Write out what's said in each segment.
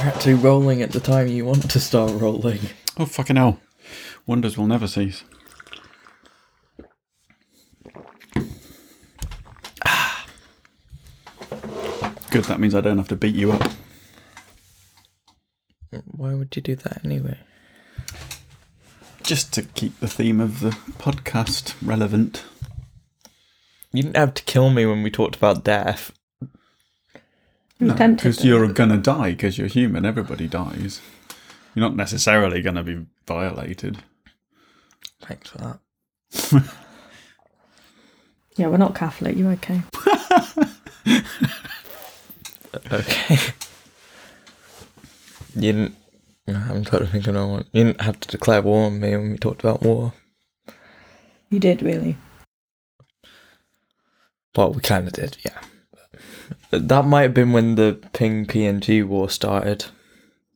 actually rolling at the time you want to start rolling. Oh, fucking hell. Wonders will never cease. Good, that means I don't have to beat you up. Why would you do that anyway? Just to keep the theme of the podcast relevant. You didn't have to kill me when we talked about death. You tempted Because you're gonna die because you're human. Everybody dies. You're not necessarily gonna be violated. Thanks for that. Yeah, we're not Catholic. You okay? Okay. you didn't. I'm trying to think of no one. You didn't have to declare war on me when we talked about war. You did really. Well, we kind of did, yeah. That might have been when the Ping PNG war started.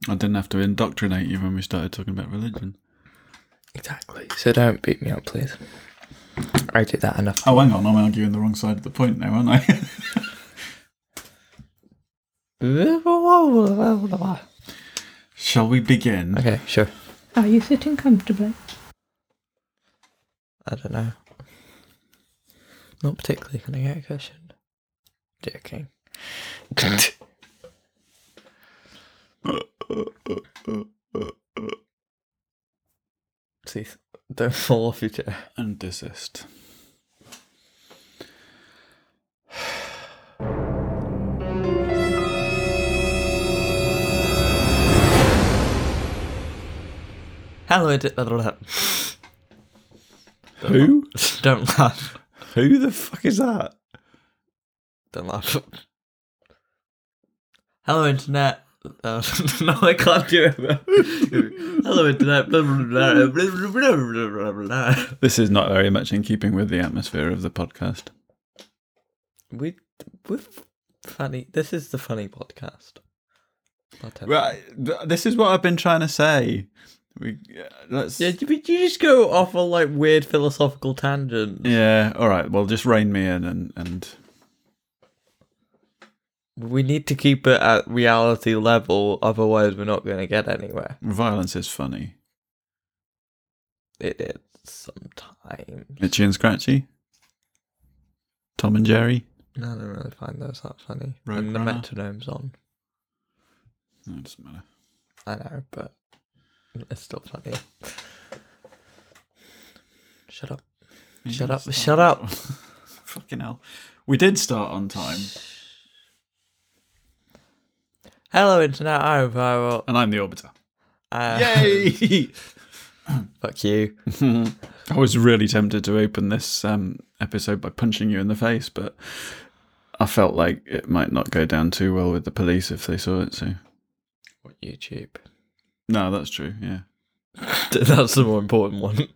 I didn't have to indoctrinate you when we started talking about religion. Exactly. So don't beat me up, please. I did that enough. Oh, hang on, I'm arguing the wrong side of the point now, aren't I? Shall we begin? Okay, sure. Are you sitting comfortably? I don't know. Not particularly. Can I get a cushion? Joking. See, don't fall off your chair. And desist. Hello, it- Who? don't laugh. Who the fuck is that? Don't laugh. Hello, internet. Uh, no, I can't do it. Hello, internet. This is not very much in keeping with the atmosphere of the podcast. We, we're funny. This is the funny podcast. Right. This is what I've been trying to say. We yeah, let's. Yeah, you just go off on like weird philosophical tangents. Yeah. All right. Well, just rein me in and and we need to keep it at reality level, otherwise we're not going to get anywhere. violence is funny. It is sometimes. Itchy and scratchy. Tom and Jerry. No, I don't really find those that funny. and the Roadrunner? metronome's on. No, it doesn't matter. I know, but it's still funny. Shut up. Shut up. Shut up. Fucking hell. We did start on time, Hello, Internet. I'm viral. and I'm the Orbiter. Uh, Yay! Fuck you. I was really tempted to open this um, episode by punching you in the face, but I felt like it might not go down too well with the police if they saw it. So, What YouTube? no, that's true. Yeah. That's the more important one.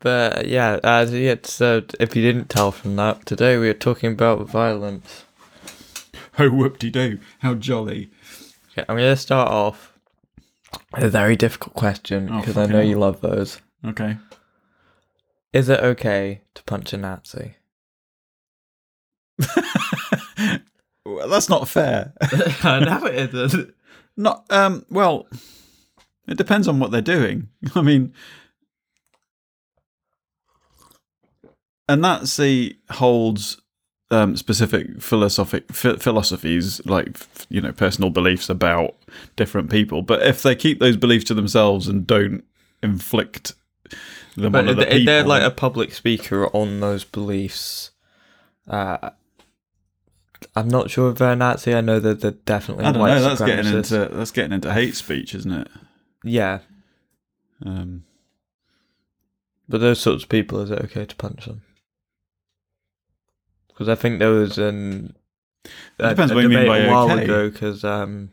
But yeah, uh, yeah. So if you didn't tell from that, today we are talking about violence. Oh, whoop de doo! How jolly! Okay, I'm going to start off with a very difficult question Oh, because I fucking know hell. you love those. Okay. Is it okay to punch a Nazi? well, that's not fair. I know it isn't. Not um. Well, it depends on what they're doing. I mean, a Nazi holds um, specific philosophic ph- philosophies, like you know, personal beliefs about different people. But if they keep those beliefs to themselves and don't inflict them But on people, they're like a public speaker on those beliefs. Uh, I'm not sure if they're Nazi. I know that they're definitely. I don't know. That's getting into that's getting into hate speech, isn't it? Yeah, Um, but those sorts of people, is it okay to punch them? Because I think there was an. It depends what you mean by a while okay. ago. Because um,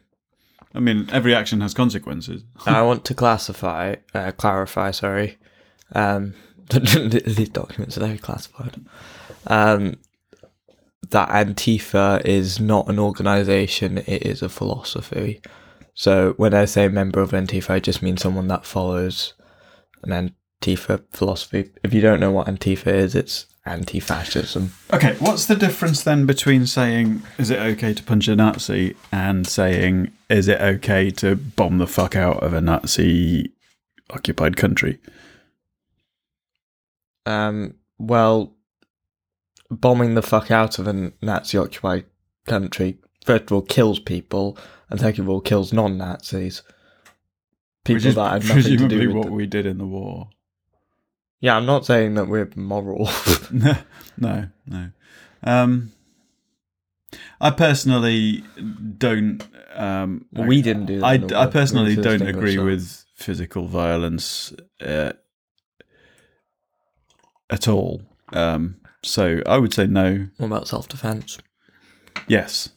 I mean, every action has consequences. I want to classify, uh, clarify, sorry. Um, these documents are very classified. Um, that Antifa is not an organization, it is a philosophy. So when I say member of Antifa, I just mean someone that follows an Antifa philosophy. If you don't know what Antifa is, it's anti-fascism. Okay, what's the difference then between saying is it okay to punch a Nazi and saying is it okay to bomb the fuck out of a Nazi occupied country? Um, well, bombing the fuck out of a Nazi-occupied country first of all kills people, and second of all kills non-Nazis. People Which is that have nothing to presumably do with. what we did in the war. Yeah, I'm not saying that we're moral. no, no. Um, I personally don't. Um, we didn't do that. I, I personally don't agree with physical violence uh, at all. Um, so I would say no. What about self-defense? Yes,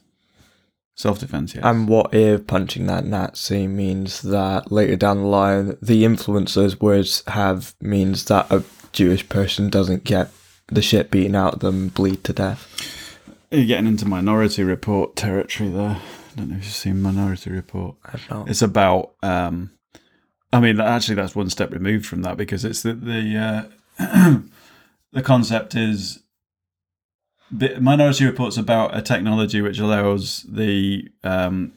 self defense. Yes. And what if punching that Nazi means that later down the line, the influencer's words have means that a Jewish person doesn't get the shit beaten out of them, bleed to death? You're getting into Minority Report territory there. I don't know if you've seen Minority Report. I don't. It's about. Um, I mean, actually, that's one step removed from that because it's the the uh, the concept is Minority Report's about a technology which allows the um,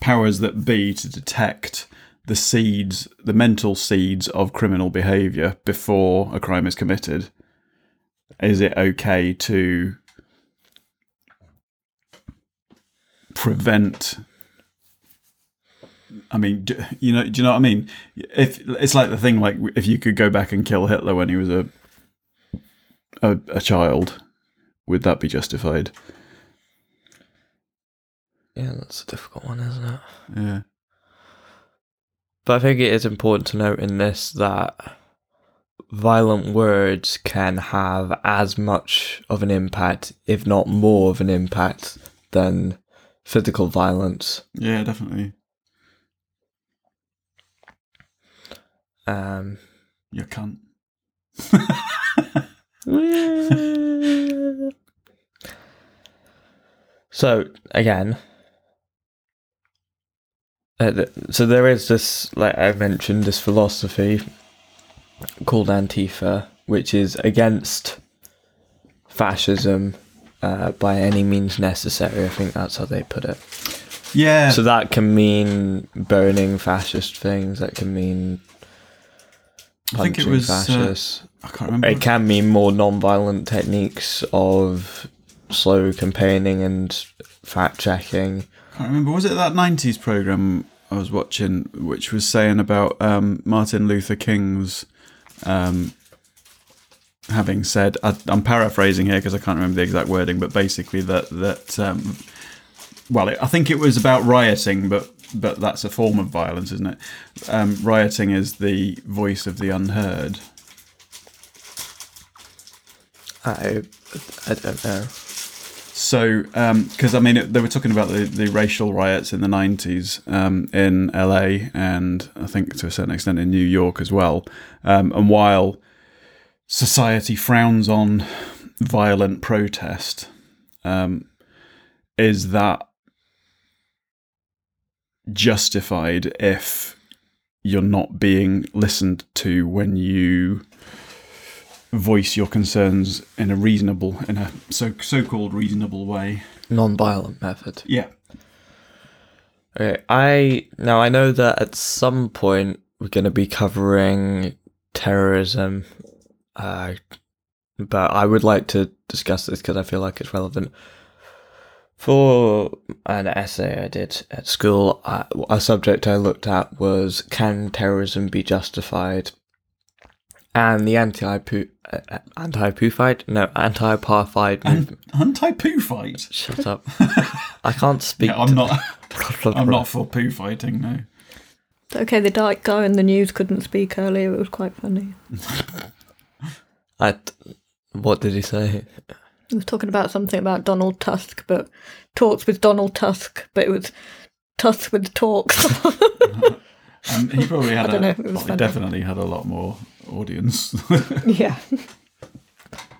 powers that be to detect the seeds, the mental seeds of criminal behaviour before a crime is committed. Is it okay to prevent I mean, do, you know, do you know what I mean? If it's like the thing, like if you could go back and kill Hitler when he was a a, a child, would that be justified? Yeah, that's a difficult one, isn't it? Yeah. But I think it is important to note in this that violent words can have as much of an impact, if not more of an impact, than physical violence. Yeah, definitely. Um, You cunt. so again, uh, th- so there is this, like I mentioned, this philosophy called Antifa, which is against fascism uh, by any means necessary. I think that's how they put it. Yeah. So that can mean burning fascist things. That can mean I think it punching was. Uh, fascists. I can't remember. it can mean more non-violent techniques of slow campaigning and fact checking. can't remember. Was it that '90s program I was watching, which was saying about um, Martin Luther King's um, having said? I, I'm paraphrasing here because I can't remember the exact wording, but basically that that. Um, well, it, I think it was about rioting, but but that's a form of violence, isn't it? Um, rioting is the voice of the unheard. I I don't know. So, because I mean, it, they were talking about the, the racial riots in the 90s um, in LA and I think to a certain extent in New York as well. Um, and while society frowns on violent protest, um, is that justified if you're not being listened to when you voice your concerns in a reasonable in a so so-called reasonable way Non-violent method. yeah Okay, I now I know that at some point we're going to be covering terrorism, uh, but I would like to discuss this because I feel like it's relevant. For an essay I did at school, uh, a subject I looked at was can terrorism be justified? And the anti-poo, uh, anti-poo no, anti-apartheid movement. anti-poo fight Shut up! I can't speak. yeah, i'm not i'm not for poo fighting no It's okay, the dark guy in the news couldn't speak earlier. It was quite funny. I, what did he say? He was talking about something about Donald Tusk, but talks with Donald Tusk, but it was Tusk with talks. um, he probably had I don't know, it was well, he definitely had a lot more audience yeah.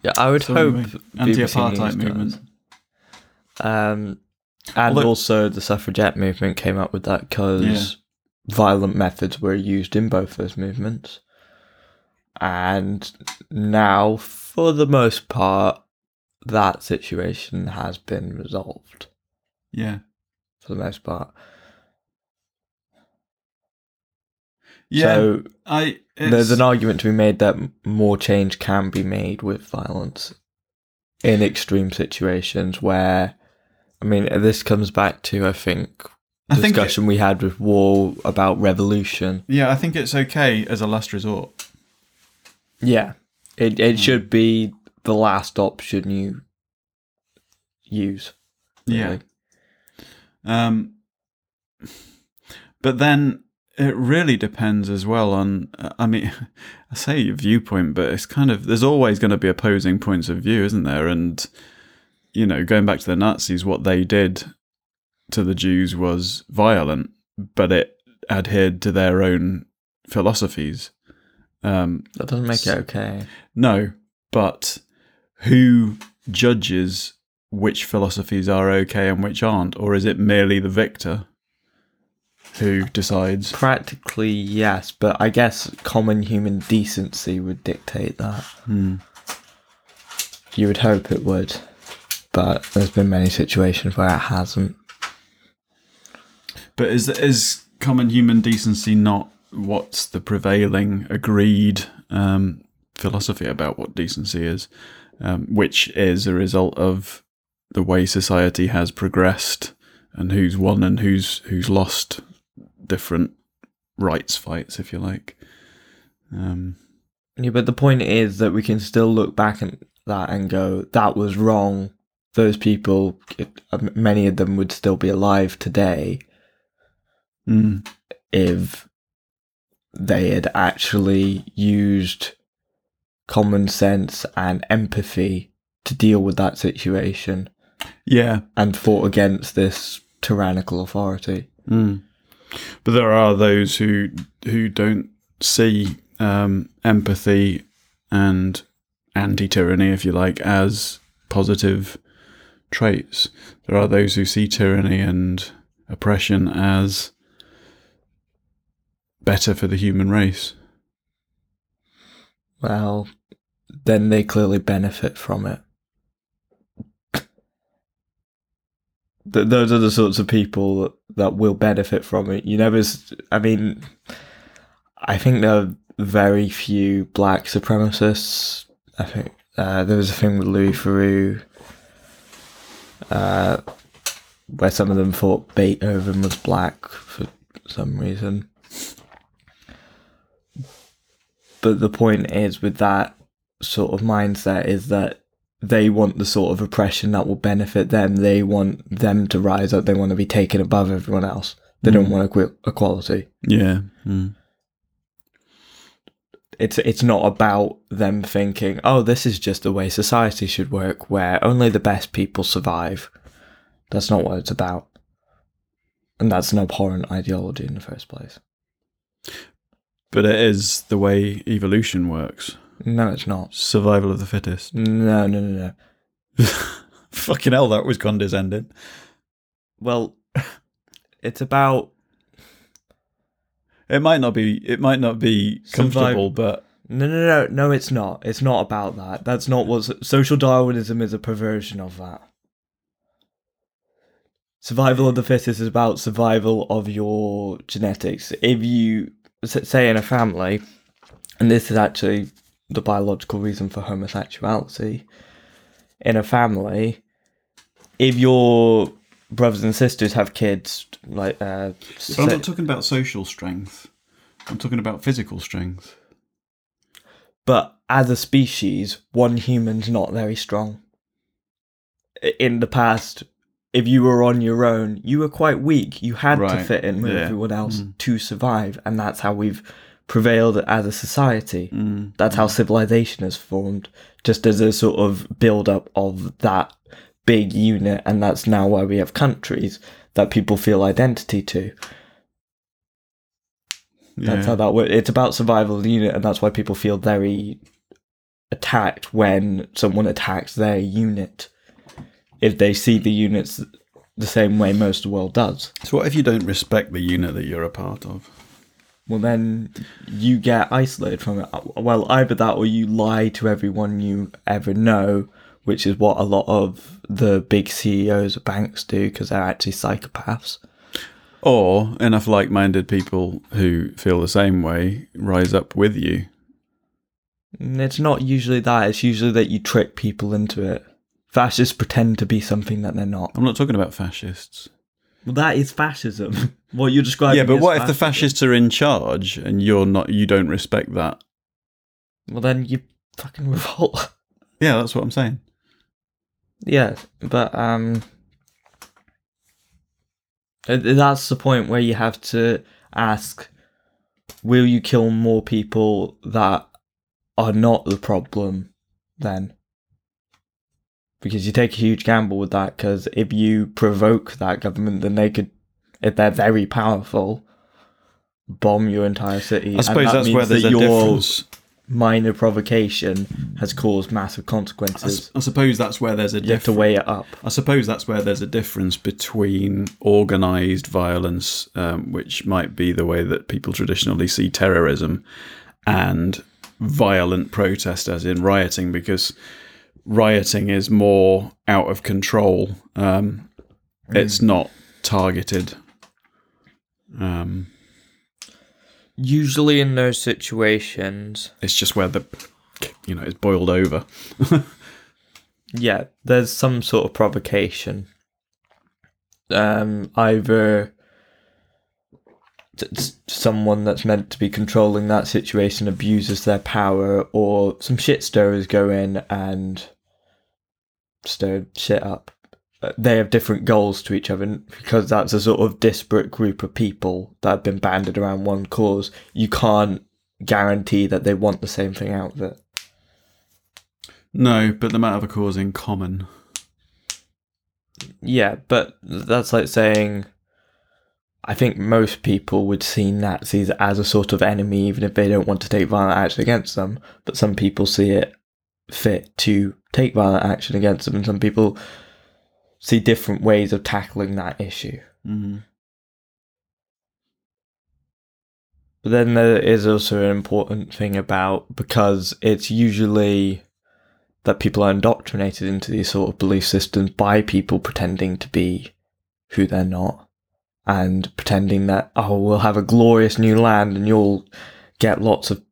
Yeah, I would So hope anyway, anti-apartheid movement. Um, and Although- also the suffragette movement came up with that because violent methods were used in both those movements. and now, for the most part, that situation has been resolved. Yeah. For the most part. Yeah. So I there's an argument to be made that more change can be made with violence in extreme situations where, I mean, this comes back to I think I think it- discussion we had with Wall about revolution. Yeah, I think it's okay as a last resort. Yeah, it it should be the last option you use. Yeah. Um, but then it really depends as well on. I mean, I say your viewpoint, but it's kind of there's always going to be opposing points of view, isn't there? And you know, going back to the Nazis, what they did to the Jews was violent, but it adhered to their own philosophies. Um, That doesn't make it okay. no, but who judges which philosophies are okay and which aren't? Or is it merely the victor who decides? Practically, yes, but I guess common human decency would dictate that. Hmm. You would hope it would, but there's been many situations where it hasn't. But is is common human decency not what's the prevailing agreed um, philosophy about what decency is, um, which is a result of the way society has progressed and who's won and who's who's lost different rights fights, if you like. Um, Yeah, but the point is that we can still look back at that and go, that was wrong. Those people, it, uh, many of them would still be alive today mm, if they had actually used common sense and empathy to deal with that situation yeah, and fought against this tyrannical authority. Mm. But there are those who who don't see um, empathy and anti-tyranny, if you like, as positive traits. There are those who see tyranny and oppression as better for the human race. Well, then they clearly benefit from it. Th- those are the sorts of people that, will benefit from it. You never, I mean, I think there are very few black supremacists. I think uh, there was a thing with Louis Theroux uh, where some of them thought Beethoven was black for some reason. But the point is, with that sort of mindset, is that they want the sort of oppression that will benefit them. They want them to rise up. They want to be taken above everyone else. They don't Mm. want equi- equality. Yeah. Mm. It's it's not about them thinking, oh, this is just the way society should work, where only the best people survive. That's not what it's about, and that's an abhorrent ideology in the first place. But it is the way evolution works. No, it's not. Survival of the fittest. No, no, no, no. Fucking hell, that was condescending. Well, it's about It might not be. It might not be comfortable, but No, no, no, no, it's not. It's not about that. That's not what social Darwinism is a perversion of that. Survival of the fittest is about survival of your genetics. If you say in a family, and this is actually the biological reason for homosexuality, in a family, if your brothers and sisters have kids, like uh, But I'm not talking about social strength. I'm talking about physical strength. but as a species, one human's not very strong. In the past, if you were on your own, you were quite weak. You had to fit in with yeah. everyone else Mm. to survive, and that's how we've prevailed as a society. Mm. That's how civilization has formed, just as a sort of build up of that big unit, and that's now why we have countries that people feel identity to. That's how that works. It's about survival of the unit, and that's why people feel very attacked when someone attacks their unit. If they see the units the same way most of the world does. So what if you don't respect the unit that you're a part of? Well then you get isolated from it. Well, either that or you lie to everyone you ever know, which is what a lot of the big CEOs of banks do because they're actually psychopaths. Or enough like minded people who feel the same way rise up with you. Mm, it's not usually that, it's usually that you trick people into it. Fascists pretend to be something that they're not. I'm not talking about fascists. Well, that is fascism. what you're describing. yeah, but what if the fascists are in charge and you're not? You don't respect that. Well, then you fucking revolt. Yeah, that's what I'm saying. Yeah, but um, that's the point where you have to ask: Will you kill more people that are not the problem? Then, because you take a huge gamble with that. Because if you provoke that government, then they could, if they're very powerful, bomb your entire city. I suppose that that's where there's that a your difference. Minor provocation has caused massive I, consequences. s- I suppose that's where there's a you have to weigh it up. I suppose that's where there's a difference between organised violence, um, which might be the way that people traditionally see terrorism, and violent protest, as in rioting, because rioting is more out of control. Um, It's not targeted. Um, Usually in those situations, it's just where the, you know, it's boiled over. yeah, there's some sort of provocation. Um, either t- someone that's meant to be controlling that situation abuses their power, or some shit stirrers go in and stir shit up. They have different goals to each other, and because that's a sort of disparate group of people that have been banded around one cause. You can't guarantee that they want the same thing out of it. No, but they might have a cause in common. Yeah, but that's like saying I think most people would see Nazis as a sort of enemy, even if they don't want to take violent action against them. But some people see it fit to take violent action against them, and some people see different ways of tackling that issue. Mm-hmm. But then there is also an important thing about because it's usually that people are indoctrinated into these sort of belief systems by people pretending to be who they're not and pretending that, oh, we'll have a glorious new land and you'll get lots of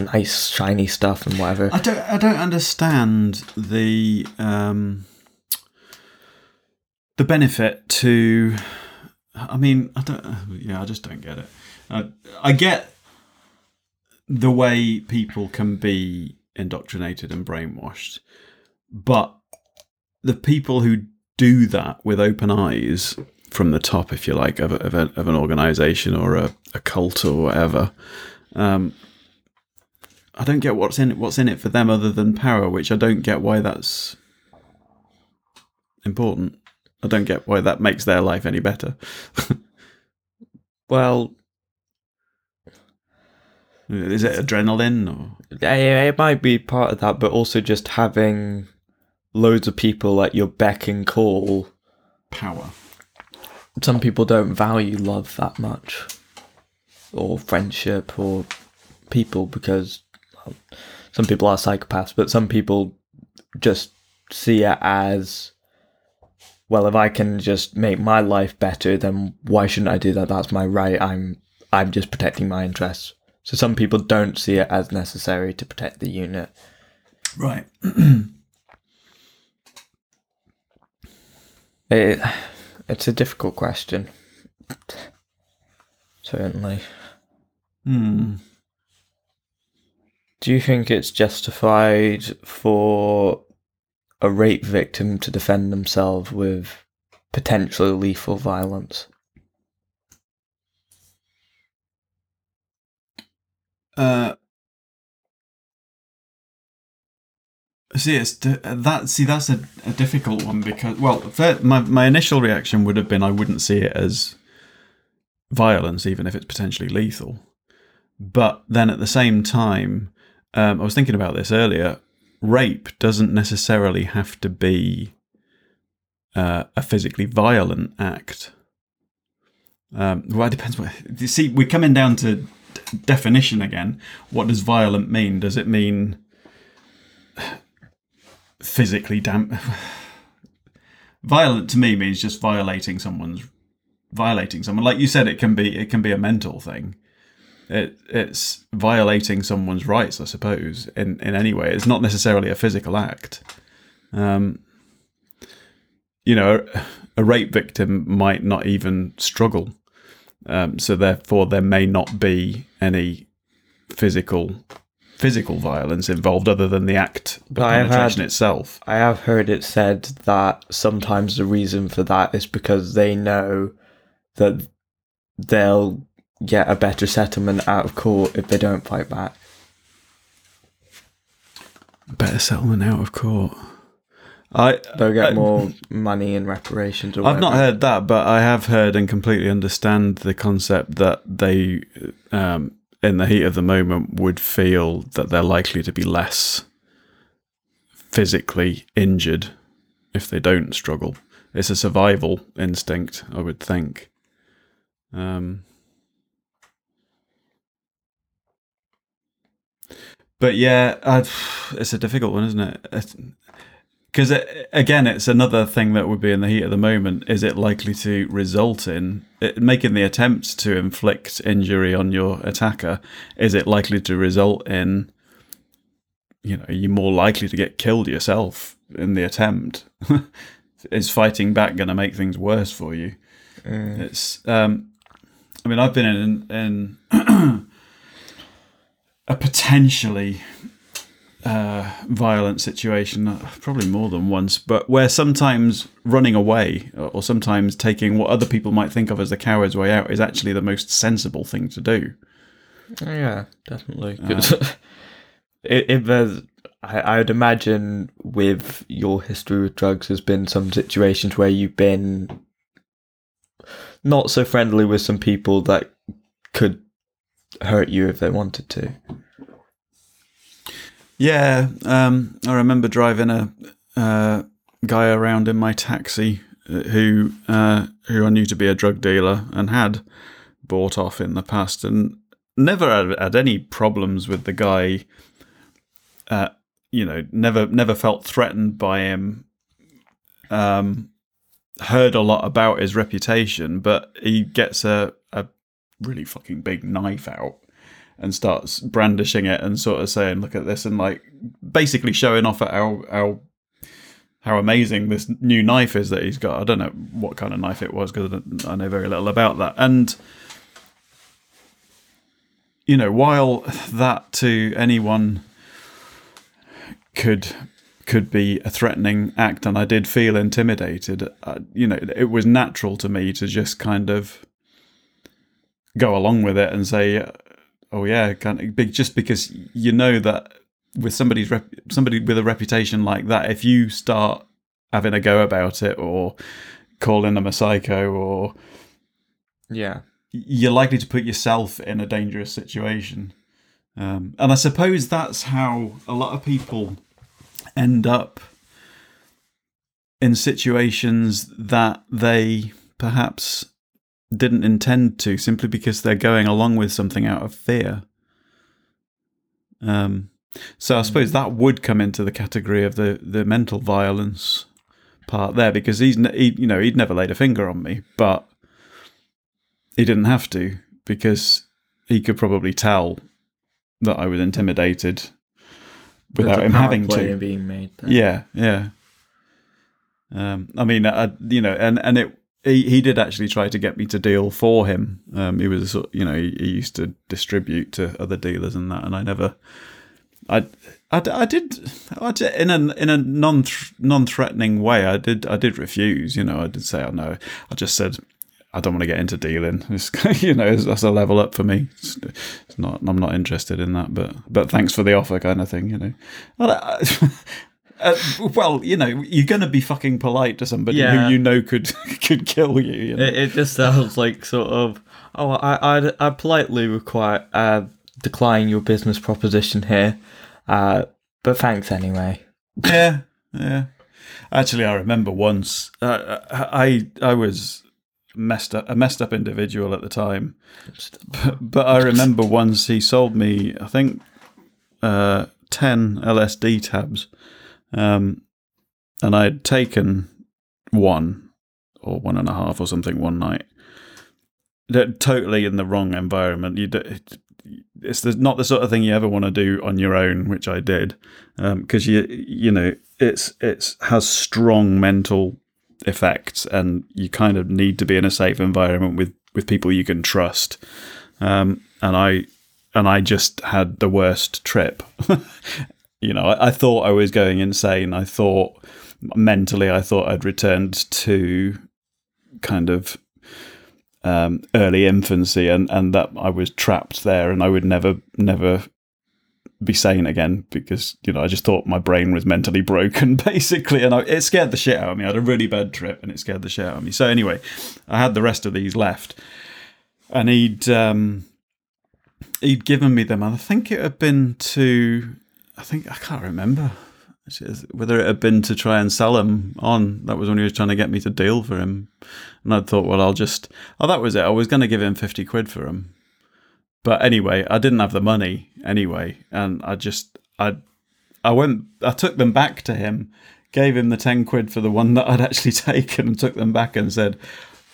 nice, shiny stuff and whatever. I don't. I don't understand the um, the benefit to. I mean, I don't. Yeah, I just don't get it. I, I get the way people can be indoctrinated and brainwashed, but the people who do that with open eyes from the top, if you like, of, a, of, a, of an organization or a, a cult or whatever. Um, I don't get what's in it. What's in it for them other than power, which I don't get why that's important. I don't get why that makes their life any better. well, Is it adrenaline or it might be part of that, but also just having loads of people at your beck and call power? some people don't value love that much or friendship or people because well, some people are psychopaths but some people just see it as well if i can just make my life better then why shouldn't i do that? That's my right. I'm i'm just protecting my interests. So some people don't see it as necessary to protect the unit. Right. it, it's a difficult question. Certainly. Hmm. Do you think it's justified for a rape victim to defend themselves with potentially lethal violence? Uh, see, it's that. See, that's a, a difficult one because, well, my my initial reaction would have been I wouldn't see it as violence, even if it's potentially lethal. But then at the same time, um, I was thinking about this earlier. Rape doesn't necessarily have to be uh, a physically violent act. Um, well, it depends. What you see, we're coming down to definition again. What does violent mean? Does it mean physically dam? violent to me means just violating someone's violating someone. Like you said, it can be it can be a mental thing. It it's violating someone's rights, I suppose. In in any way, it's not necessarily a physical act. Um, you know, a, a rape victim might not even struggle, um, so therefore there may not be any physical physical violence involved other than the act of But penetration had- itself. I have heard it said that sometimes the reason for that is because they know that they'll get a better settlement out of court if they don't fight back. Better settlement out of court. I They'll get Uh, more money in reparations. Or I've not heard that, but I have heard and completely understand the concept that they, um, in the heat of the moment, would feel that they're likely to be less physically injured if they don't struggle. It's a survival instinct, I would think. Um, but yeah, i it's a difficult one, isn't it? Because it, again, it's another thing that would be in the heat of the moment. Is it likely to result in it, making the attempt to inflict injury on your attacker? Is it likely to result in, you know, you're more likely to get killed yourself in the attempt? is fighting back going to make things worse for you? It's. Um, I mean, I've been in in a potentially uh, violent situation, uh, probably more than once, but where sometimes running away or or sometimes taking what other people might think of as the coward's way out is actually the most sensible thing to do. Oh, yeah, definitely. 'Cause i- if there's, I, I would imagine with your history with drugs, there's been some situations where you've been not so friendly with some people that could hurt you if they wanted to. Yeah, um, I remember driving a uh, guy around in my taxi uh, who uh, who I knew to be a drug dealer and had bought off in the past, and never had, had any problems with the guy. Uh, you know, never never felt threatened by him. Um, heard a lot about his reputation, but he gets a a really fucking big knife out and starts brandishing it and sort of saying, "Look at this," and like basically showing off at how how how amazing this new knife is that he's got. I don't know what kind of knife it was because I know very little about that. And you know, while that to anyone could could be a threatening act, and I did feel intimidated. Uh, you know, it was natural to me to just kind of go along with it and say, "Oh yeah," kind of big, just because you know that with somebody's rep- somebody with a reputation like that, if you start having a go about it or calling them a psycho or Yeah. you're likely to put yourself in a dangerous situation. Um, and I suppose that's how a lot of people end up in situations that they perhaps didn't intend to simply because they're going along with something out of fear. Um, so I suppose that would come into the category of the, the mental violence part there because he's he, you know he'd never laid a finger on me, but he didn't have to because he could probably tell that I was intimidated without him having to. being made. There. Yeah, yeah. Um, I mean, I, you know, and and it he, he did actually try to get me to deal for him. Um, he was, you know, he, he used to distribute to other dealers and that, and I never, I, I, I did, I did in a in a non non threatening way. I did I did refuse. You know, I did say, oh no. I just said. I don't want to get into dealing. It's, you know, that's a level up for me. It's, it's not. I'm not interested in that. But but thanks for the offer, kind of thing. You know. I- uh, well, you know, you're going to be fucking polite to somebody Yeah. who you know could could kill you. you know? It, it just sounds like sort of, oh, I, I, I politely require uh, decline your business proposition here, uh, but thanks anyway. yeah, yeah. Actually, I remember once uh, I I was messed up a messed up individual at the time. But, but I remember once he sold me, I think, uh, ten LSD tabs, um, and I had taken one or one and a half or something one night. That- Totally in the wrong environment. You, d- it's not the sort of thing you ever want to do on your own, which I did, because you you know it's it's has strong mental effects, and you kind of need to be in a safe environment with with people you can trust. Um, and I and I just had the worst trip. you know, I, I thought I was going insane. I thought mentally, I thought I'd returned to kind of um, early infancy, and and that I was trapped there, and I would never never be sane again because you know I just thought my brain was mentally broken basically, and I, it scared the shit out of me. I had a really bad trip, and it scared the shit out of me. So anyway, I had the rest of these left, and he'd um, he'd given me them, and I think it had been to I think I can't remember whether it had been to try and sell him on. That was when he was trying to get me to deal for him, and I thought, well, I'll just oh that was it. I was going to give him fifty quid for him, but anyway, I didn't have the money anyway, and I just I I went I took them back to him, gave him the ten quid for the one that I'd actually taken, and took them back and said.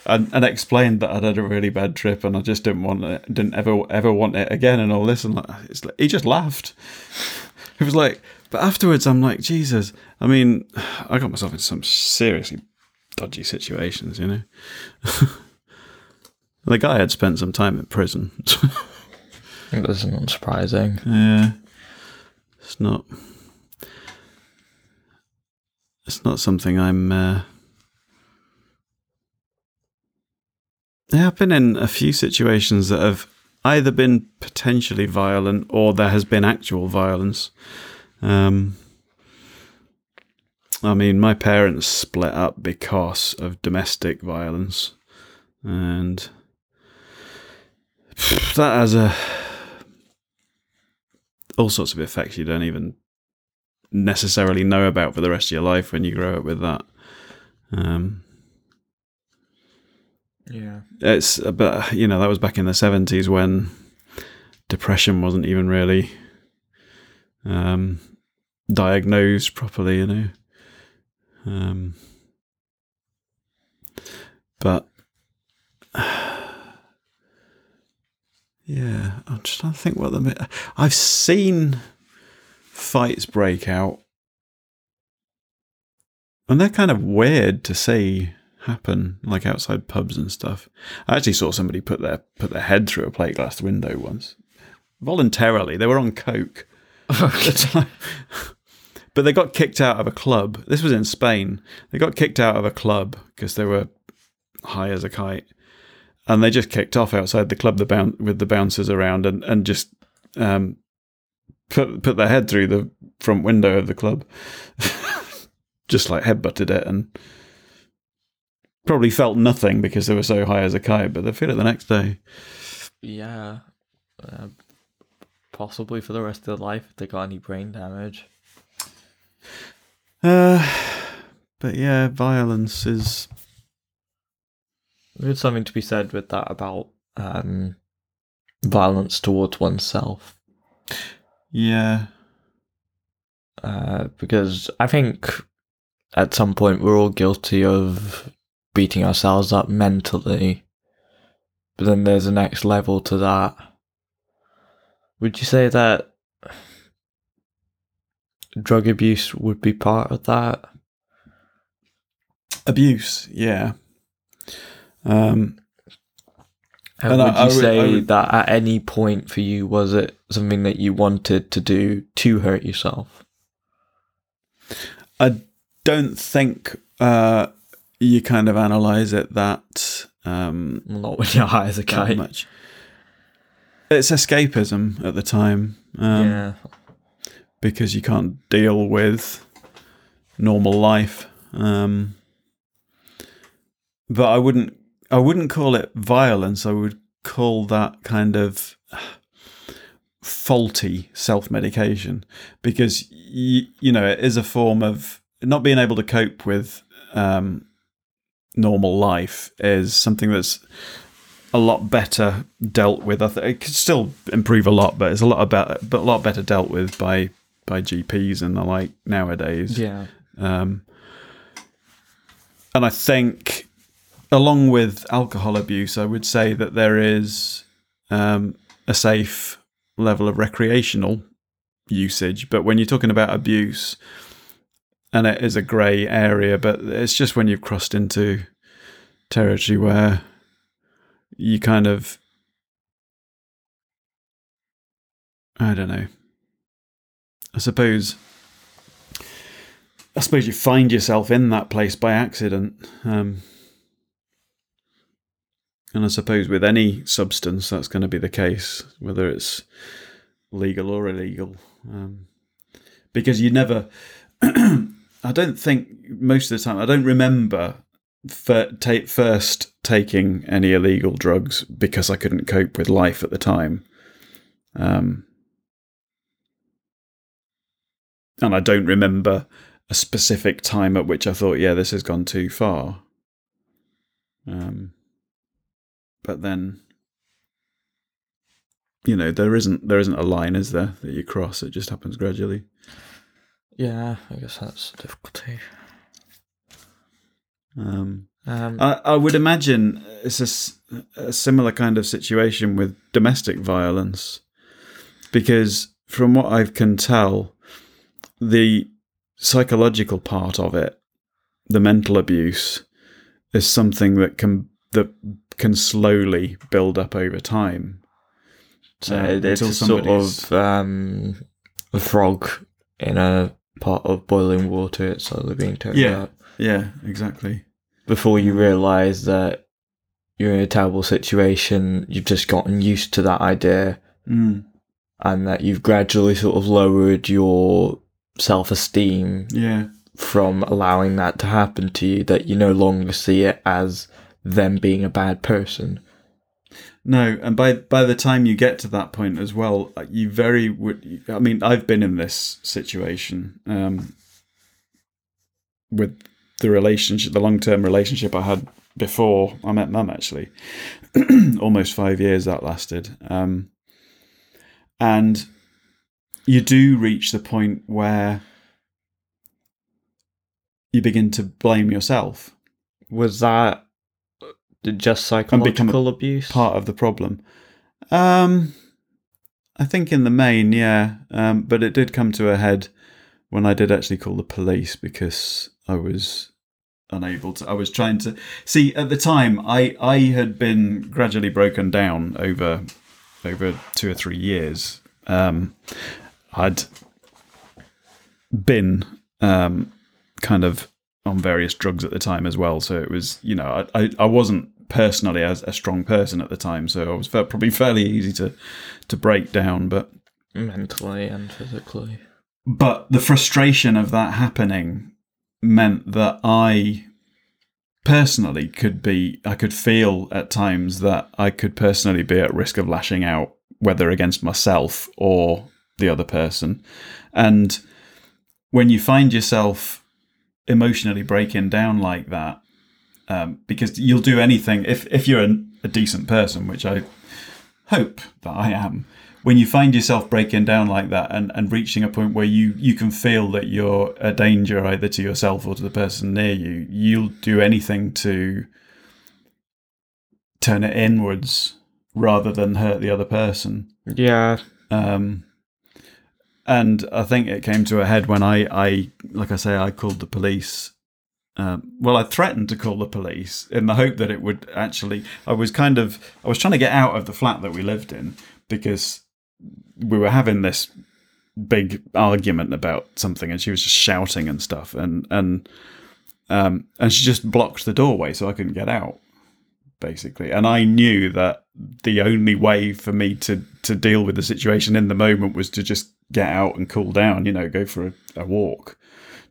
And, and explained that I'd had a really bad trip and I just didn't want it, didn't ever ever want it again and all this and like, like, he just laughed. It was like, but afterwards I'm like, Jesus. I mean, I got myself in some seriously dodgy situations, you know. the guy had spent some time in prison. That's not surprising. Yeah, it's not. It's not something I'm. Uh, yeah, I've been in a few situations that have either been potentially violent or there has been actual violence. Um, I mean, my parents split up because of domestic violence, and that has a all sorts of effects you don't even necessarily know about for the rest of your life when you grow up with that. Um, Yeah. it's but you know that was back in the seventies when depression wasn't even really um, diagnosed properly, you know. Um, but yeah, I'm just trying to think what the I've seen fights break out, and they're kind of weird to see happen, like outside pubs and stuff. I actually saw somebody put their put their head through a plate glass window once, voluntarily. They were on coke at the time. But they got kicked out of a club. This was in Spain. They got kicked out of a club because they were high as a kite, and they just kicked off outside the club the boun- with the bouncers around and and just um, put put their head through the front window of the club, just like headbutted it and probably felt nothing because they were so high as a kite, but they feel it the next day. Yeah. Uh, possibly for the rest of their life if they got any brain damage. Uh, but yeah, violence is There's something to be said with that about um, violence towards oneself. yeah, Uh, because I think at some point we're all guilty of beating ourselves up mentally. But then there's a next level to that. Would you say that drug abuse would be part of that? abuse. Yeah. Um, And, And I- would you I would- say would- that at any point for you was it something that you wanted to do to hurt yourself? I don't think uh, you kind of analyze it that um, Not when you're high as a kite. much. It's escapism at the time. Um, yeah. because you can't deal with normal life. Um, but I wouldn't I wouldn't call it violence. I would call that kind of faulty self medication because y- you know it is a form of not being able to cope with um, normal life is something that's a lot better dealt with. I think it could still improve a lot, but it's a lot about but a lot better dealt with by by GPs and the like nowadays. Yeah. Um, and I think, along with alcohol abuse, I would say that there is um, a safe level of recreational usage. But when you're talking about abuse, and it is a grey area, but it's just when you've crossed into territory where you kind of, I don't know. I suppose I suppose you find yourself in that place by accident. Um, and I suppose with any substance, that's going to be the case, whether it's legal or illegal. Um, because you never, I don't think most of the time, I don't remember ta- first taking any illegal drugs because I couldn't cope with life at the time. Um, and I don't remember a specific time at which I thought, yeah, this has gone too far. Um, but then, you know, there isn't there isn't a line, is there, that you cross? It just happens gradually. Yeah, I guess that's the difficulty. Um, Um, I, I would imagine it's a similar kind of situation with domestic violence, because from what I can tell, the psychological part of it, the mental abuse, is something that can that can slowly build up over time. so uh, it's a sort of um, a frog in a pot of boiling water. It's slowly being turned Yeah. up Yeah, exactly. before you realise that you're in a terrible situation. You've just gotten used to that idea, Mm, and that you've gradually sort of lowered your self-esteem yeah, from allowing that to happen to you. That you no longer see it as them being a bad person. No, and by by the time you get to that point as well, you very would. I mean, I've been in this situation um, with the relationship, the long term relationship I had before I met Mum. Actually, almost five years that lasted, um, and you do reach the point where you begin to blame yourself. Was that just psychological abuse? part of the problem. Um, I think in the main, yeah. Um, but it did come to a head when I did actually call the police because I was unable to. I was trying to see at the time. I I had been gradually broken down over over two or three years. Um, I'd been um, kind of on various drugs at the time as well. So it was, you know, I, I, I wasn't personally as a strong person at the time, so I was probably fairly easy to to break down. But mentally and physically. but the frustration of that happening meant that I personally could be I could feel at times that I could personally be at risk of lashing out whether against myself or the other person and when you find yourself emotionally breaking down like that um, because you'll do anything if if you're a, a decent person which I hope that I am when you find yourself breaking down like that and, and reaching a point where you, you can feel that you're a danger either to yourself or to the person near you, you'll do anything to turn it inwards rather than hurt the other person. Yeah, Um, and I think it came to a head when I, I like I say, I called the police. Um, well, I threatened to call the police in the hope that it would actually. I was kind of, I was trying to get out of the flat that we lived in because we were having this big argument about something, and she was just shouting and stuff, and and um, and she just blocked the doorway so I couldn't get out basically. And I knew that the only way for me to to deal with the situation in the moment was to just get out and cool down. You know, go for a, a walk,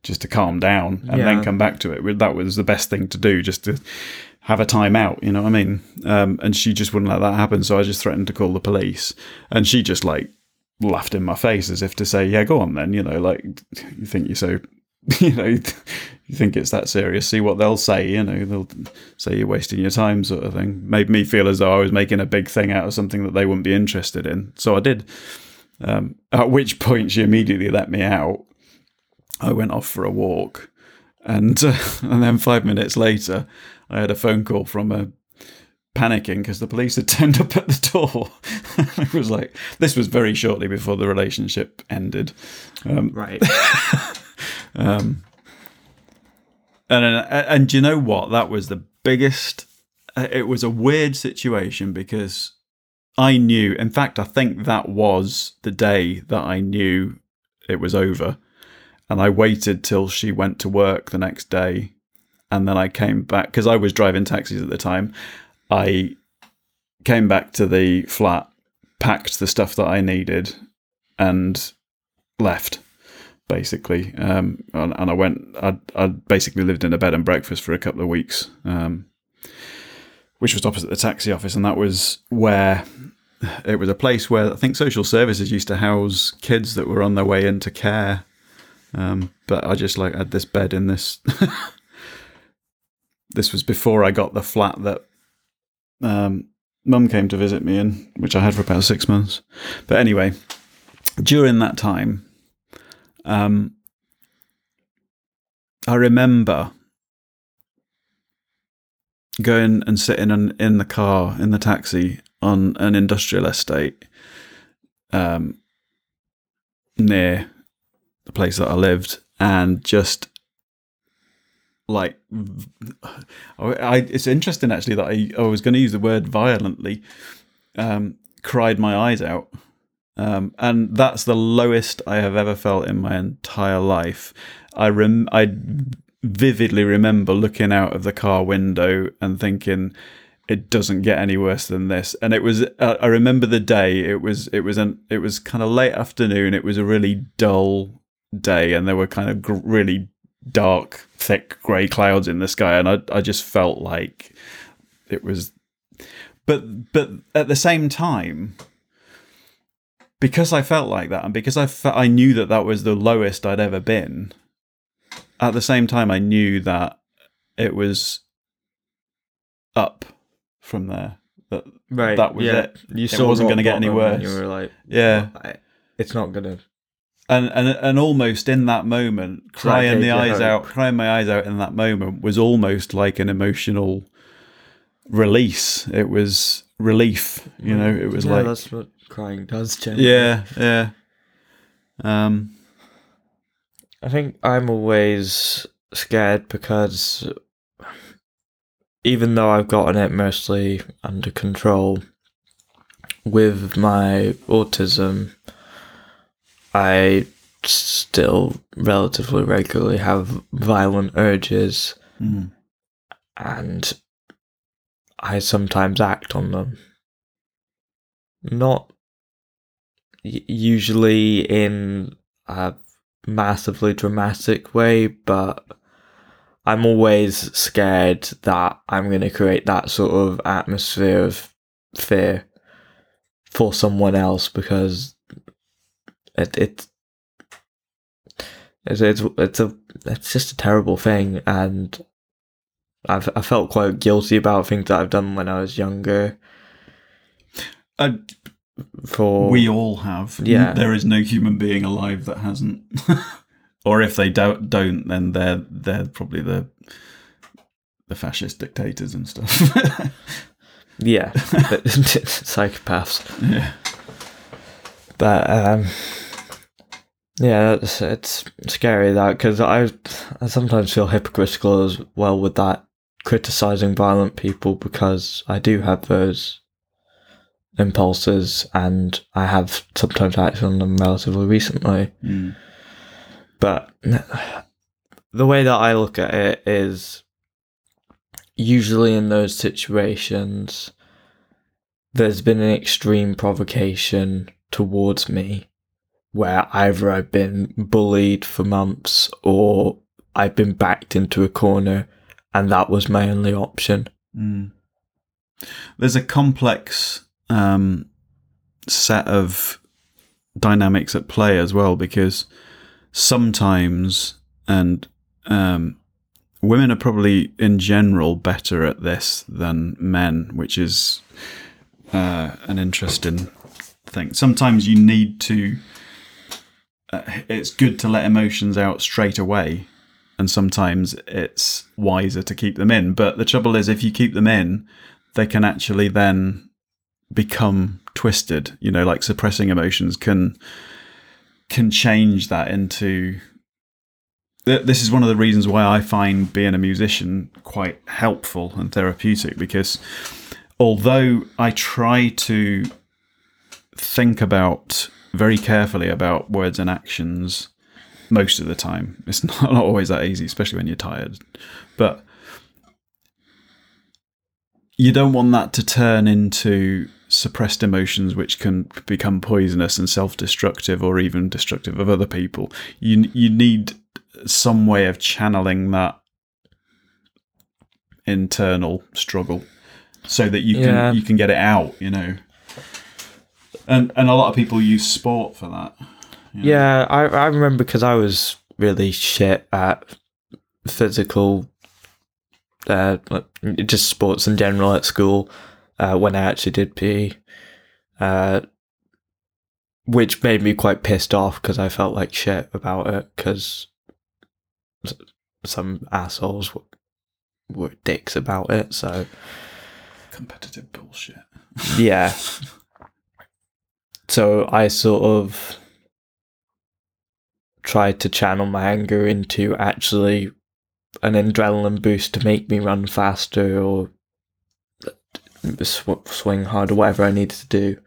just to calm down, and Yeah. then come back to it. That was the best thing to do, just to have a time out. You know what I mean? Um, and she just wouldn't let that happen, so I just threatened to call the police, and she just like laughed in my face as if to say, "Yeah, go on then." You know, like you think you're so you know, you think it's that serious. See what they'll say. You know, they'll say you're wasting your time, sort of thing. Made me feel as though I was making a big thing out of something that they wouldn't be interested in. So I did. Um, at which point she immediately let me out. I went off for a walk, and uh, and then five minutes later, I had a phone call from a panicking because the police had turned up at the door. it was like this was very shortly before the relationship ended. Um, Right. um, and and and do you know what? That was the biggest. uh, It was a weird situation because I knew. In fact, I think that was the day that I knew it was over, and I waited till she went to work the next day, and then I came back because I was driving taxis at the time. I came back to the flat, packed the stuff that I needed, and left basically. Um, and, and I went. I I basically lived in a bed and breakfast for a couple of weeks, um, which was opposite the taxi office, and that was where it was a place where I think social services used to house kids that were on their way into care. Um, but I just like had this bed in this. this was before I got the flat that um, mum came to visit me in, which I had for about six months. But anyway, during that time, um, I remember going and sitting in, in the car in the taxi on an industrial estate um, near the place that I lived, and just like I, it's interesting actually that I, I was going to use the word violently um, cried my eyes out um, and that's the lowest I have ever felt in my entire life. I rem- I vividly remember looking out of the car window and thinking, "It doesn't get any worse than this." And it was. Uh, I remember the day. It was. It was an. It was kind of late afternoon. It was a really dull day, and there were kind of gr- really dark, thick grey clouds in the sky, and I. I just felt like it was. But but at the same time because I felt like that, and because I fe- I knew that that was the lowest I'd ever been. At the same time, I knew that it was up from there. That Right. That was yeah. it. You It wasn't gonna get any worse. You were like, yeah, it's not gonna. And and and almost in that moment, crying the eyes home. out, crying my eyes out in that moment was almost like an emotional release. It was relief. You know, it was yeah, like that's what crying does. Generally. yeah, yeah. Um, I think I'm always scared because even though I've gotten it mostly under control with my autism, I still relatively regularly have violent urges mm, and I sometimes act on them. Not usually in a massively dramatic way, but I'm always scared that I'm going to create that sort of atmosphere of fear for someone else because it it it's it's, it's a it's just a terrible thing and I've I felt quite guilty about things that I've done when I was younger. I, For we all have. Yeah. there is no human being alive that hasn't. or if they don't, don't, then they're they're probably the the fascist dictators and stuff. yeah, psychopaths. yeah. But um, yeah, it's, it's scary that because I I sometimes feel hypocritical as well with that criticizing violent people because I do have those impulses and I have sometimes acted on them relatively recently. Mm. But the way that I look at it is usually in those situations, there's been an extreme provocation towards me where either I've been bullied for months or I've been backed into a corner and that was my only option. Mm. There's a complex um, set of dynamics at play as well because sometimes and um, women are probably in general better at this than men, which is uh, an interesting thing. Sometimes you need to. Uh, it's good to let emotions out straight away, and sometimes it's wiser to keep them in. But the trouble is, if you keep them in, they can actually then become twisted. You know, like suppressing emotions can can change that into this is one of the reasons why I find being a musician quite helpful and therapeutic because although I try to think about very carefully about words and actions most of the time, it's not, not always that easy, especially when you're tired. But you don't want that to turn into suppressed emotions which can become poisonous and self-destructive or even destructive of other people you you need some way of channeling that internal struggle so that you can Yeah. you can get it out you know and and a lot of people use sport for that Yeah, I I remember because I was really shit at physical, uh, just sports in general at school. Uh, when I actually did PE, uh, which made me quite pissed off because I felt like shit about it because some assholes were, were dicks about it. So competitive bullshit yeah. So I sort of tried to channel my anger into actually an adrenaline boost to make me run faster or sw- swing harder, whatever I needed to do.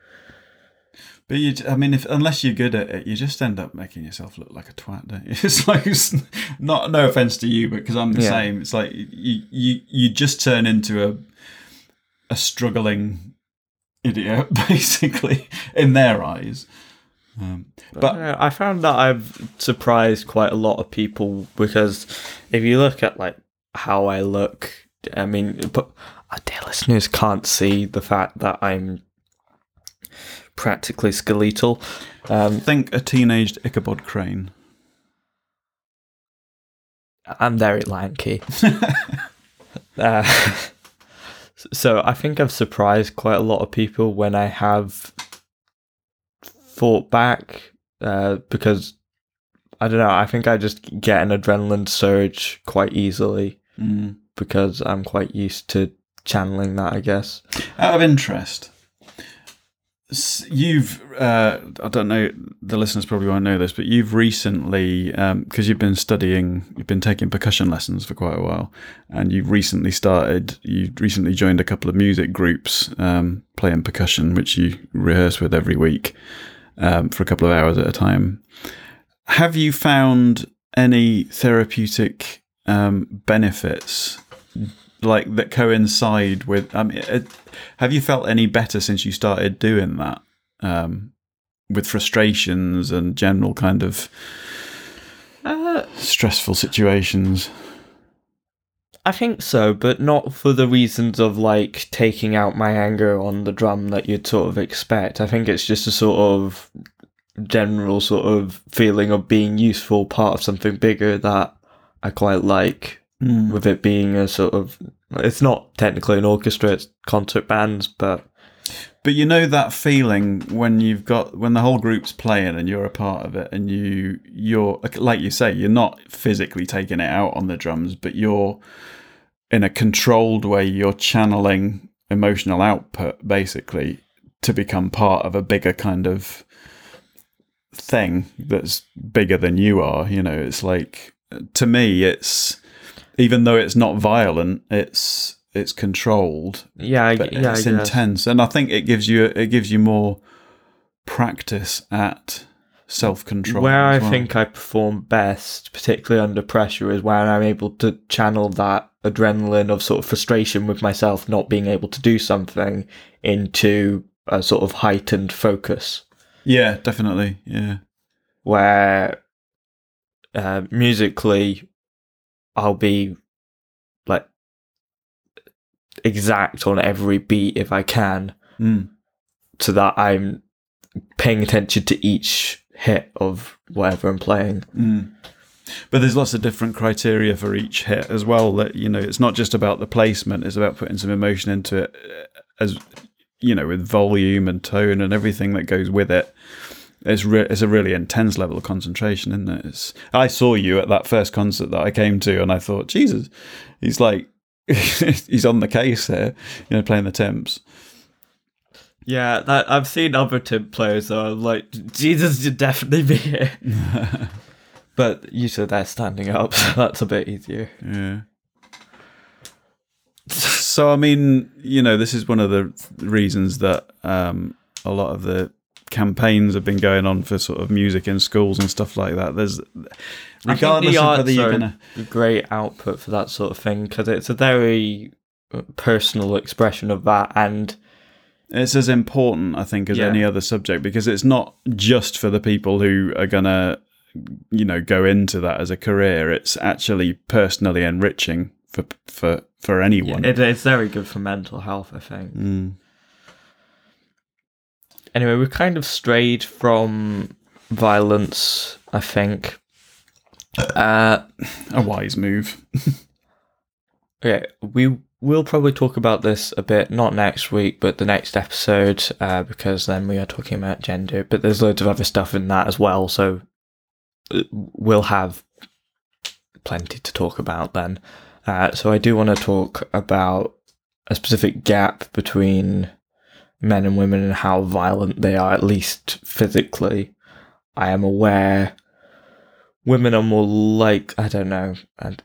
But you, I mean, if unless you're good at it, you just end up making yourself look like a twat, don't you? It's like it's not no offense to you, but because I'm the Yeah. same. It's like you you you just turn into a a struggling idiot, basically, in their eyes. Um, but Uh, I found that I've surprised quite a lot of people because if you look at like how I look, I mean, but our dear listeners can't see the fact that I'm practically skeletal. Um, think a teenaged Ichabod Crane. I'm very lanky. uh, so I think I've surprised quite a lot of people when I have fought back uh, because I don't know. I think I just get an adrenaline surge quite easily Mm. because I'm quite used to channeling that. I guess. Out of interest, you've uh, I don't know the listeners probably won't know this, but you've recently because you've been studying, you've been taking percussion lessons for quite a while, and you've recently started. You recently joined a couple of music groups um, playing percussion, which you rehearse with every week um, for a couple of hours at a time. Have you found any therapeutic um, benefits like that coincide with? I mean, it, have you felt any better since you started doing that um, with frustrations and general kind of Uh, stressful situations? I think so, but not for the reasons of like taking out my anger on the drum that you'd sort of expect. I think it's just a sort of general sort of feeling of being useful, part of something bigger that I quite like. Mm. With it being a sort of, it's not technically an orchestra; it's concert bands, but But you know that feeling when you've got when the whole group's playing and you're a part of it, and you you're like you say, you're not physically taking it out on the drums, but you're in a controlled way. You're channeling emotional output basically to become part of a bigger kind of thing that's bigger than you are. You know, it's like to me, it's even though it's not violent, it's it's controlled. Yeah, I, but yeah, it's intense, and I think it gives you it gives you more practice at self control. Where I think I perform best, particularly under pressure, is when I'm able to channel that adrenaline of sort of frustration with myself not being able to do something into a sort of heightened focus. yeah, definitely, yeah, Where uh, musically, I'll be like exact on every beat if I can, mm. so that I'm paying attention to each hit of whatever I'm playing. Mm. But there's lots of different criteria for each hit as well. That you know, it's not just about the placement; it's about putting some emotion into it, uh, as you know, with volume and tone and everything that goes with it. It's re- it's a really intense level of concentration, isn't it? It's, I saw you at that first concert that I came to, and I thought, Jesus, he's like, he's on the case here, you know, playing the timps. Yeah, that, I've seen other timp players though. I'm like, Jesus should definitely be here. but usually they're standing up, so that's a bit easier. Yeah. So I mean, you know, this is one of the reasons that um, a lot of the campaigns have been going on for sort of music in schools and stuff like that. There's regardless of whether you're gonna a great output for that sort of thing because it's a very uh, personal expression of that and it's as important, I think, as Yeah. any other subject because it's not just for the people who are gonna, you know, go into that as a career. It's actually personally enriching for for for anyone. it, it's very good for mental health, I think. Mm. Anyway, we've kind of strayed from violence, I think. Uh, A wise move. okay, we will probably talk about this a bit, not next week, but the next episode, uh, because then we are talking about gender. But there's loads of other stuff in that as well, so uh, we'll have plenty to talk about then. Uh, so I do want to talk about a specific gap between men and women and how violent they are, at least physically. I am aware women are more like I don't know, and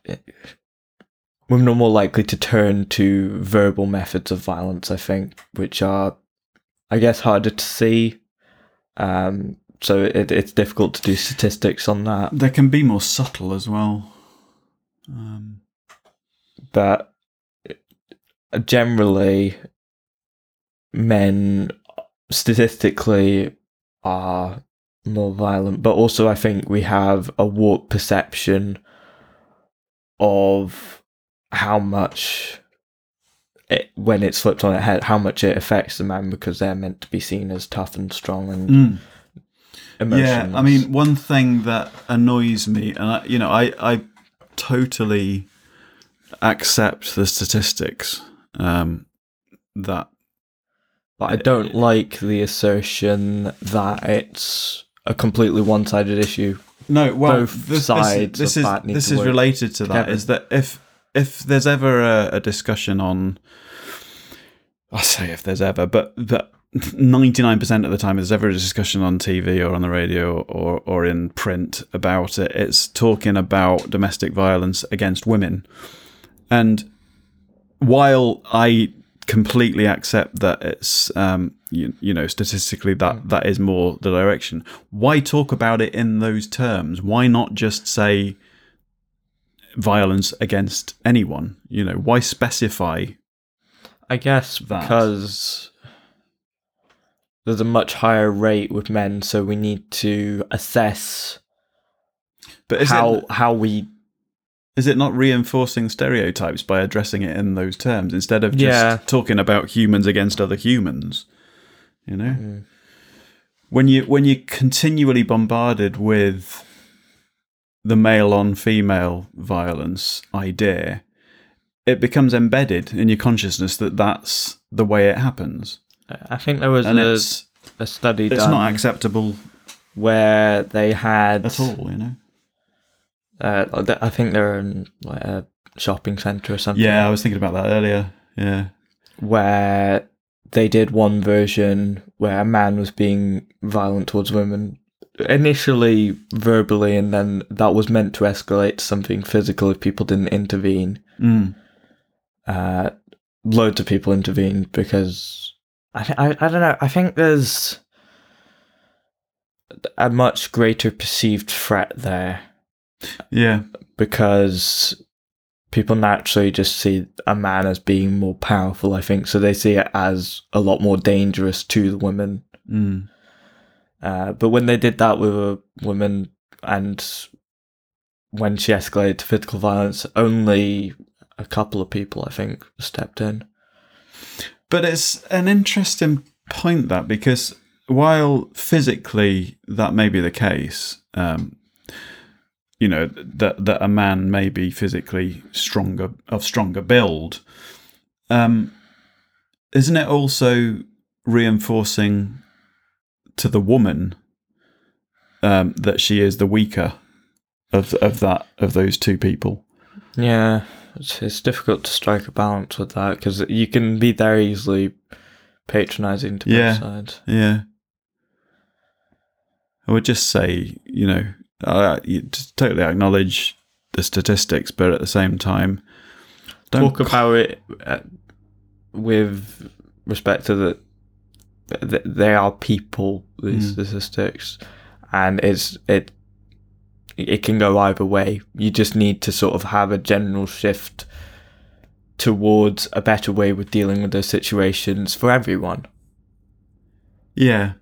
women are more likely to turn to verbal methods of violence. I think, which are, I guess, harder to see. Um, so it, it's difficult to do statistics on that, They can be more subtle as well. Um, but generally, men statistically are more violent, but also I think we have a warped perception of how much it, when it's flipped on its head, how much it affects the man because they're meant to be seen as tough and strong and mm. Yeah, I mean, one thing that annoys me, and I, you know, I, I totally accept the statistics um, that but I don't like the assertion that it's a completely one-sided issue. no, well, Both this, sides this, of this that is this is related to that. together. Is that if if there's ever a, a discussion on, I say if there's ever, but but. 99% of the time, if there's ever a discussion on TV or on the radio or, or in print about it, it's talking about domestic violence against women. And while I completely accept that it's um, you, you know statistically that that is more the direction, why talk about it in those terms? Why not just say violence against anyone? You know, why specify? I guess That. because there's a much higher rate with men, so we need to assess But how it how we is it not reinforcing stereotypes by addressing it in those terms instead of just Yeah. talking about humans against other humans? You know. Mm. when you when you're continually bombarded with the male on female violence idea it becomes embedded in your consciousness that that's the way it happens I think there was and a, a study it's not acceptable where they had at all you know Uh, I think they're in like a shopping centre or something. yeah i was thinking about that earlier yeah where they did one version where a man was being violent towards women initially verbally and then that was meant to escalate to something physical if people didn't intervene mm. uh loads of people intervened because I, I i don't know i think there's a much greater perceived threat there yeah because people naturally just see a man as being more powerful, I think. So they see it as a lot more dangerous to the women. mm. Uh, but when they did that with a woman and when she escalated to physical violence, only a couple of people, I think, stepped in. But it's an interesting point that because while physically that may be the case, um, you know that that a man may be physically stronger of stronger build. Um, isn't it also reinforcing to the woman um, that she is the weaker of of that of those two people? Yeah, it's, it's difficult to strike a balance with that because you can be very easily patronizing to Yeah. both sides. Yeah. I would just say, you know, uh, you totally acknowledge the statistics, but at the same time, don't Talk about it uh, with respect to the th- they are people. These Mm. statistics, and it's it it can go either way. You just need to sort of have a general shift towards a better way with dealing with those situations for everyone. Yeah.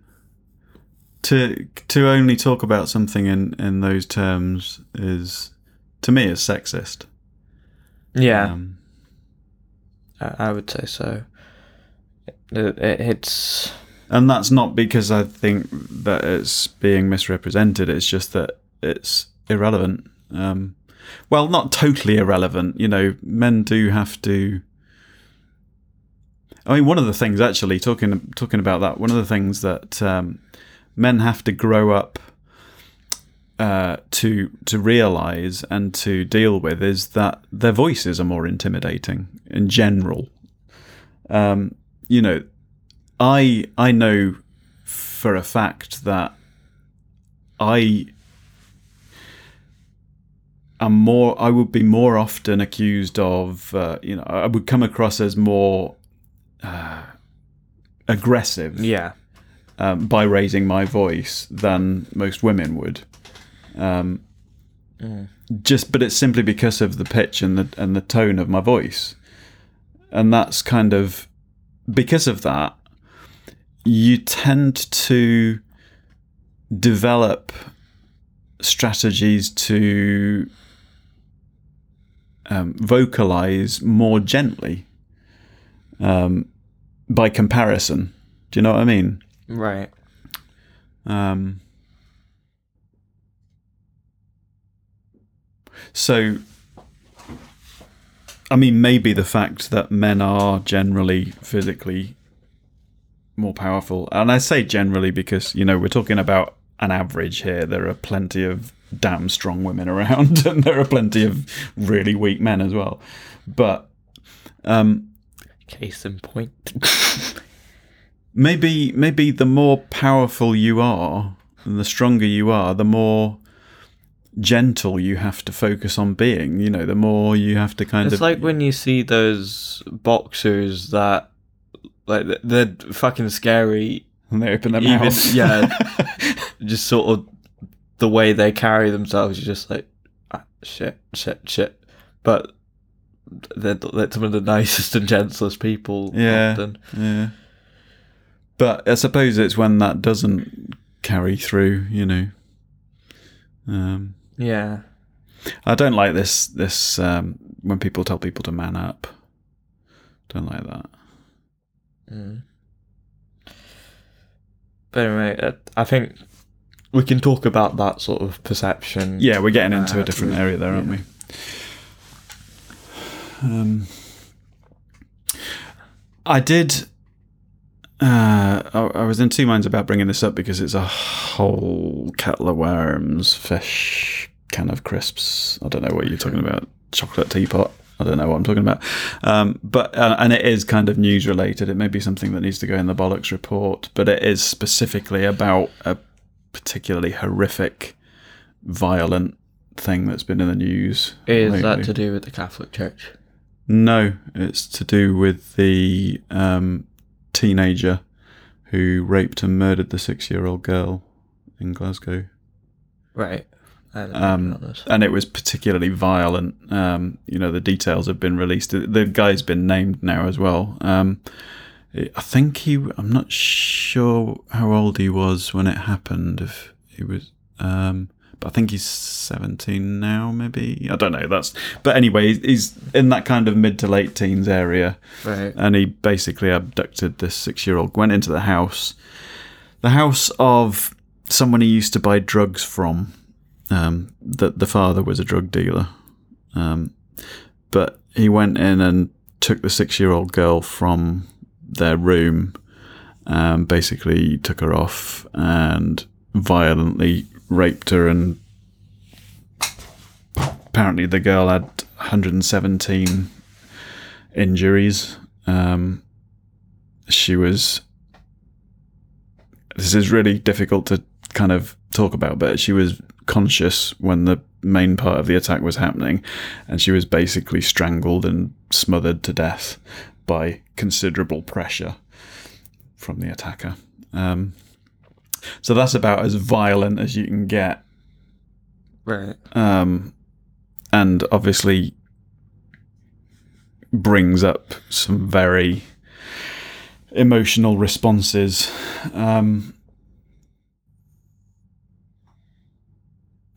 To to only talk about something in in those terms is to me is sexist. Yeah. Um, I I would say so. It, it, it's and that's not because I think that it's being misrepresented. It's just that it's irrelevant. Um, well, not totally irrelevant. You know, men do have to. I mean, one of the things actually talking talking about that. One of the things that um, men have to grow up uh, to to realize and to deal with is that their voices are more intimidating in general. Um, you know, I I know for a fact that I am more. I would be more often accused of. Uh, you know, I would come across as more uh, aggressive yeah. Um, by raising my voice than most women would. Um, Just, but it's simply because of the pitch and the and the tone of my voice, and that's kind of because of that. You tend to develop strategies to um, vocalize more gently um, by comparison. Do you know what I mean? Right. Um, so, I mean, maybe the fact that men are generally physically more powerful, and I say generally because, you know, we're talking about an average here. There are plenty of damn strong women around, and there are plenty of really weak men as well. But, um, Case in point. maybe maybe the more powerful you are and the stronger you are the more gentle you have to focus on being you know the more you have to kind It's of It's like when you see those boxers that, like, they're fucking scary. when they open their even- mouths yeah. Just sort of the way they carry themselves, you're just like, ah, shit, shit, shit. But they're, they're some of the nicest and gentlest people. Yeah. Often. yeah but i suppose it's when that doesn't carry through you know um Yeah. i don't like this this um when people tell people to man up don't like that Mm. But anyway, uh, I think we can talk about that sort of perception. Yeah, we're getting into Uh, a different area there, aren't yeah. we? Um, I did. Uh, I, I was in two minds about bringing this up because it's a whole kettle of worms, fish, can of crisps. I don't know what you're talking about. Chocolate teapot. I don't know what I'm talking about. Um, but uh, and it is kind of news related. It may be something that needs to go in the bollocks report, but it is specifically about a particularly horrific, violent thing that's been in the news. Is lately. that to do with the Catholic Church? No, it's to do with the um, teenager who raped and murdered the six-year-old girl in Glasgow. Right. I don't know Um, and it was particularly violent. Um, you know, the details have been released. The guy's been named now as well. Um, I think he. I'm not sure how old he was when it happened. If he was, um, I think he's 17 now. Maybe I don't know. That's. But anyway, he's in that kind of mid to late teens area Right. and he basically abducted this six year old, went into the house, the house of someone he used to buy drugs from. um, that the father was a drug dealer. Um, but he went in and took the six year old girl from their room, um, basically took her off and violently raped her. And apparently, the girl had 117 injuries. Um, she was. This is really difficult to kind of talk about, but she was conscious when the main part of the attack was happening, and she was basically strangled and smothered to death by considerable pressure from the attacker. Um, so that's about as violent as you can get, Right. um, and obviously brings up some very emotional responses. Um,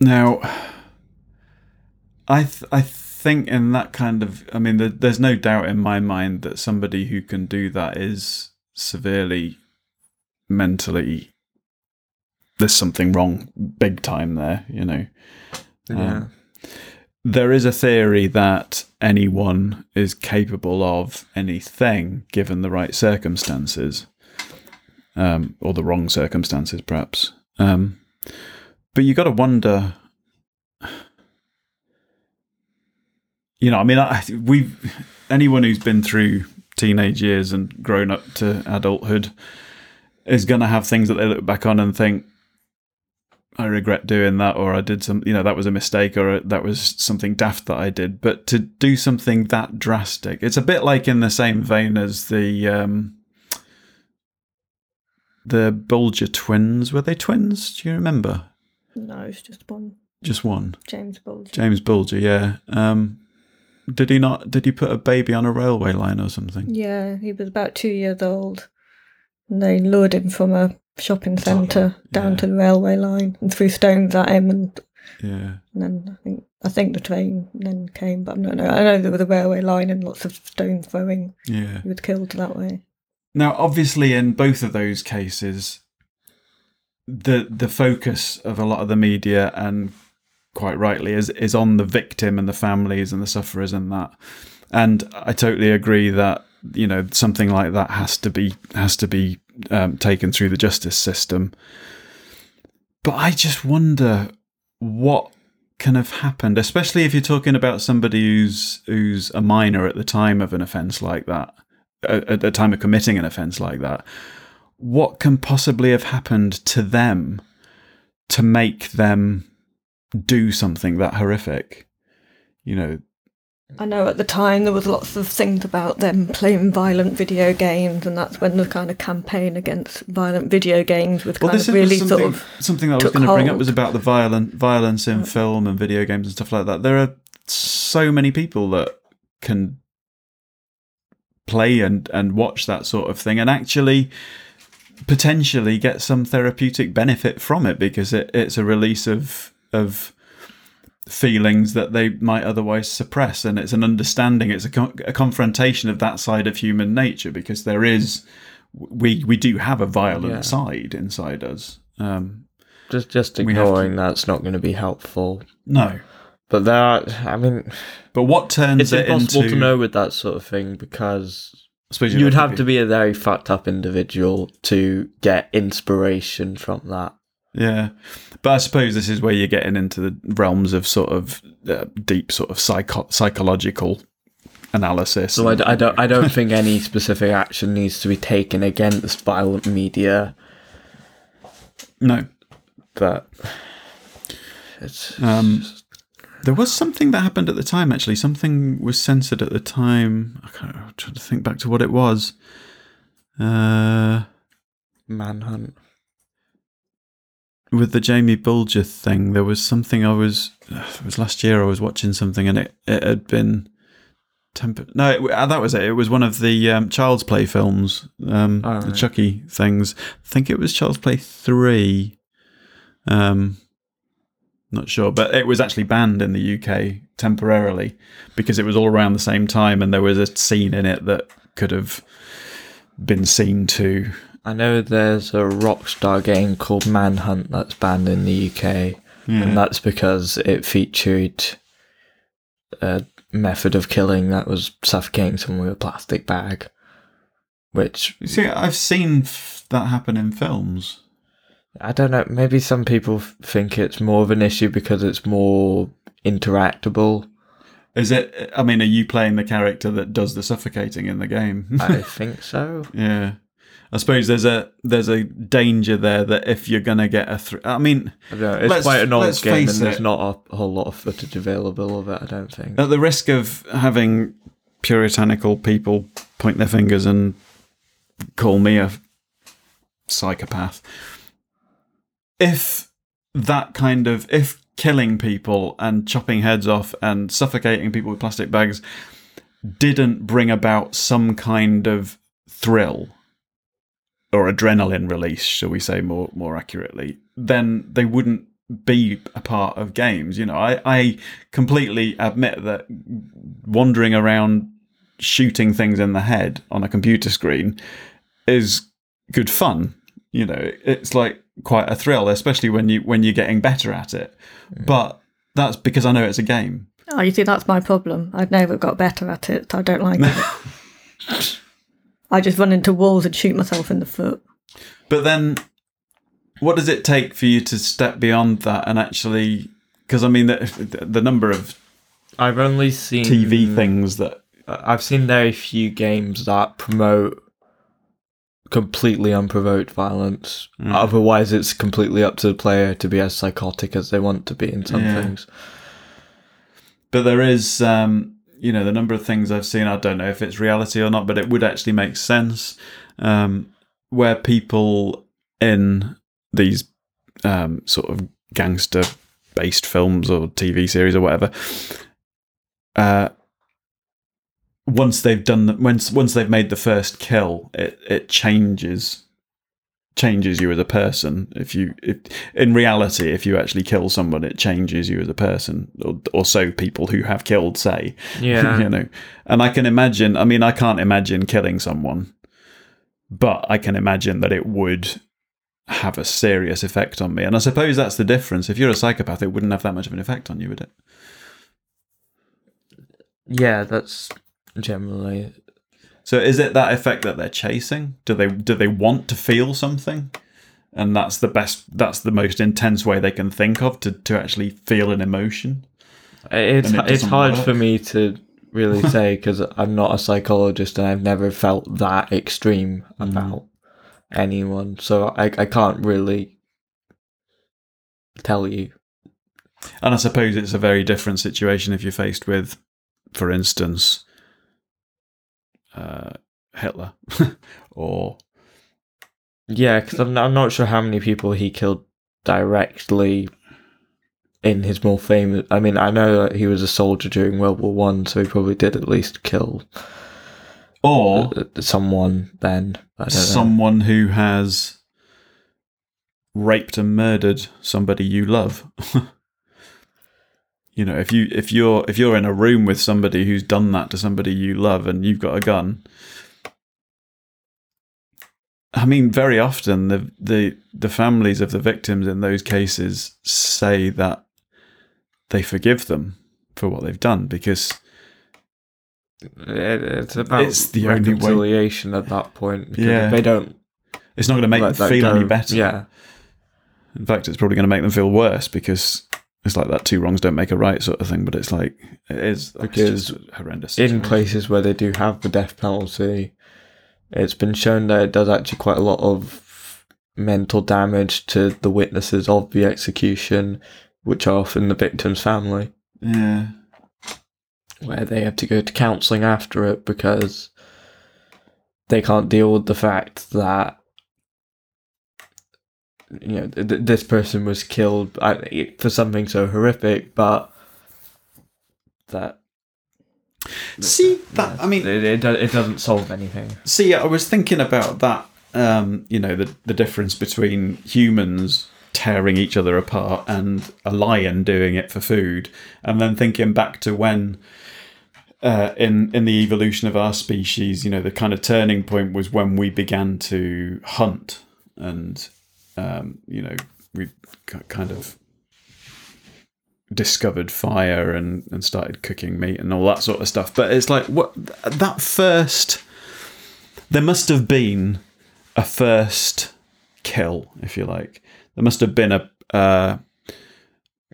now, I th- I think in that kind of, I mean, there, there's no doubt in my mind that somebody who can do that is severely mentally. There's something wrong, big time there. You know, Yeah. Um, there is a theory that anyone is capable of anything given the right circumstances, um, or the wrong circumstances, perhaps. Um, but you got to wonder. You know, I mean, I, we've anyone who's been through teenage years and grown up to adulthood is going to have things that they look back on and think, I regret doing that, or I did some, you know, that was a mistake, or that was something daft that I did. But to do something that drastic, it's a bit like in the same vein as the um, the Bulger twins. Were they twins? Do you remember? No, it's just one. Just one, James Bulger. James Bulger. Yeah. Um, did he not? Did he put a baby on a railway line or something? Yeah, he was about two years old. And they lured him from a shopping centre down yeah. to the railway line and threw stones at him. And, Yeah. and then I think I think the train then came, but I don't know. I know there was a railway line and lots of stone throwing. Yeah. He was killed that way. Now, obviously, in both of those cases, the the focus of a lot of the media, and quite rightly, is is on the victim and the families and the sufferers and that. And I totally agree that you know something like that has to be has to be um, taken through the justice system. But I just wonder what can have happened, especially if you're talking about somebody who's who's a minor at the time of an offence like that at the time of committing an offence like that, what can possibly have happened to them to make them do something that horrific? You know, I know at the time there was lots of things about them playing violent video games, and that's when the kind of campaign against violent video games was well, kind this of really something, sort of something that I was going to bring up was about the violent violence in film and video games and stuff like that. There are so many people that can play and and watch that sort of thing and actually potentially get some therapeutic benefit from it because it, it's a release of of feelings that they might otherwise suppress and it's an understanding it's a, co- a confrontation of that side of human nature because there is we we do have a violent Yeah. side inside us um Just just have to- ignoring that's not going to be helpful. no But there are, I mean, but what turns it's it impossible into to know with that sort of thing because you would have to be a very fucked up individual to get inspiration from that. Yeah, but I suppose this is where you're getting into the realms of sort of uh, deep, sort of psycho- psychological analysis. So I, d- I don't I don't think any specific action needs to be taken against violent media, no, but it's um, there was something that happened at the time. Actually, something was censored at the time. I can't, I'm trying to think back to what it was. Uh, manhunt. With the Jamie Bulger thing, there was something I was. It was last year. I was watching something, and it it had been. Temper- no, it, uh, that was it. It was one of the um, Child's Play films, um, Oh, the right. Chucky things. I think it was Child's Play three. Um, not sure, but it was actually banned in the UK temporarily because it was all around the same time, and there was a scene in it that could have been seen to. I know there's a Rockstar game called Manhunt that's banned in the UK. Yeah. and hmm. that's because it featured a method of killing that was suffocating someone with a plastic bag, which You See, I've seen f- that happen in films. I don't know. Maybe some people f- think it's more of an issue because it's more interactable. Is it? I mean, are you playing the character that does the suffocating in the game? I think so. yeah. I suppose there's a there's a danger there that if you're gonna get a, thr I mean, I it's quite an old game, and there's it. not a whole lot of footage available of it. I don't think. at the risk of having puritanical people point their fingers and call me a psychopath, if that kind of if killing people and chopping heads off and suffocating people with plastic bags didn't bring about some kind of thrill or adrenaline release, shall we say more more accurately, then they wouldn't be a part of games. You know, I, I completely admit that wandering around shooting things in the head on a computer screen is good fun. You know, it's like quite a thrill, especially when you when you're getting better at it. But that's because I know it's a game. Oh, you see, that's my problem. I've never got better at it. I don't like it. I just run into walls and shoot myself in the foot. But then, what does it take for you to step beyond that and actually? Because I mean, the, the number of I've only seen TV things that I've seen very few games that promote completely unprovoked violence. Mm. Otherwise, it's completely up to the player to be as psychotic as they want to be in some Yeah. things. But there is, um, you know, the number of things I've seen. I don't know if it's reality or not, but it would actually make sense um, where people in these um, sort of gangster-based films or TV series or whatever, uh, once they've done, the, once once they've made the first kill, it it changes changes you as a person. If you if in reality if you actually kill someone it changes you as a person. Or, or so people who have killed say. Yeah. you know? And i can imagine i mean i can't imagine killing someone but i can imagine that it would have a serious effect on me. And i suppose that's the difference. If you're a psychopath it wouldn't have that much of an effect on you would it? Yeah, that's generally. So is it that effect that they're chasing do they do they want to feel something and that's the best that's the most intense way they can think of to, to actually feel an emotion It's it it's hard work. for me to really say because I'm not a psychologist and I've never felt that extreme Mm. about anyone, so I I can't really tell you. And I suppose it's a very different situation if you're faced with, for instance, uh, Hitler or Yeah, because I'm I'm not sure how many people he killed directly in his more famous. I mean, I know that he was a soldier during World War One, so he probably did at least kill or uh, someone then. I don't know. someone who has raped and murdered somebody you love. you know, if you if you're if you're in a room with somebody who's done that to somebody you love and you've got a gun, I mean, very often the the the families of the victims in those cases say that they forgive them for what they've done because It, it's about It's the only way- reconciliation at that point. because Yeah. they don't it's not going to make them feel any better. Yeah, In fact, it's probably going to make them feel worse because it's like that two wrongs don't make a right sort of thing. But it's like it is Because just horrendous. in places where they do have the death penalty, it's been shown that it does actually quite a lot of mental damage to the witnesses of the execution, which are often the victim's family, yeah, where they have to go to counselling after it because they can't deal with the fact that you know th- this person was killed for something so horrific, but that see that. I mean, it, it, it doesn't solve anything. see, I was thinking about that. Um, you know, the the difference between humans tearing each other apart and a lion doing it for food, and then thinking back to when. Uh, in in the evolution of our species, you know, the kind of turning point was when we began to hunt, and um, you know, we kind of discovered fire and, and started cooking meat and all that sort of stuff. But it's like what that first there must have been a first kill, if you like. There must have been a uh,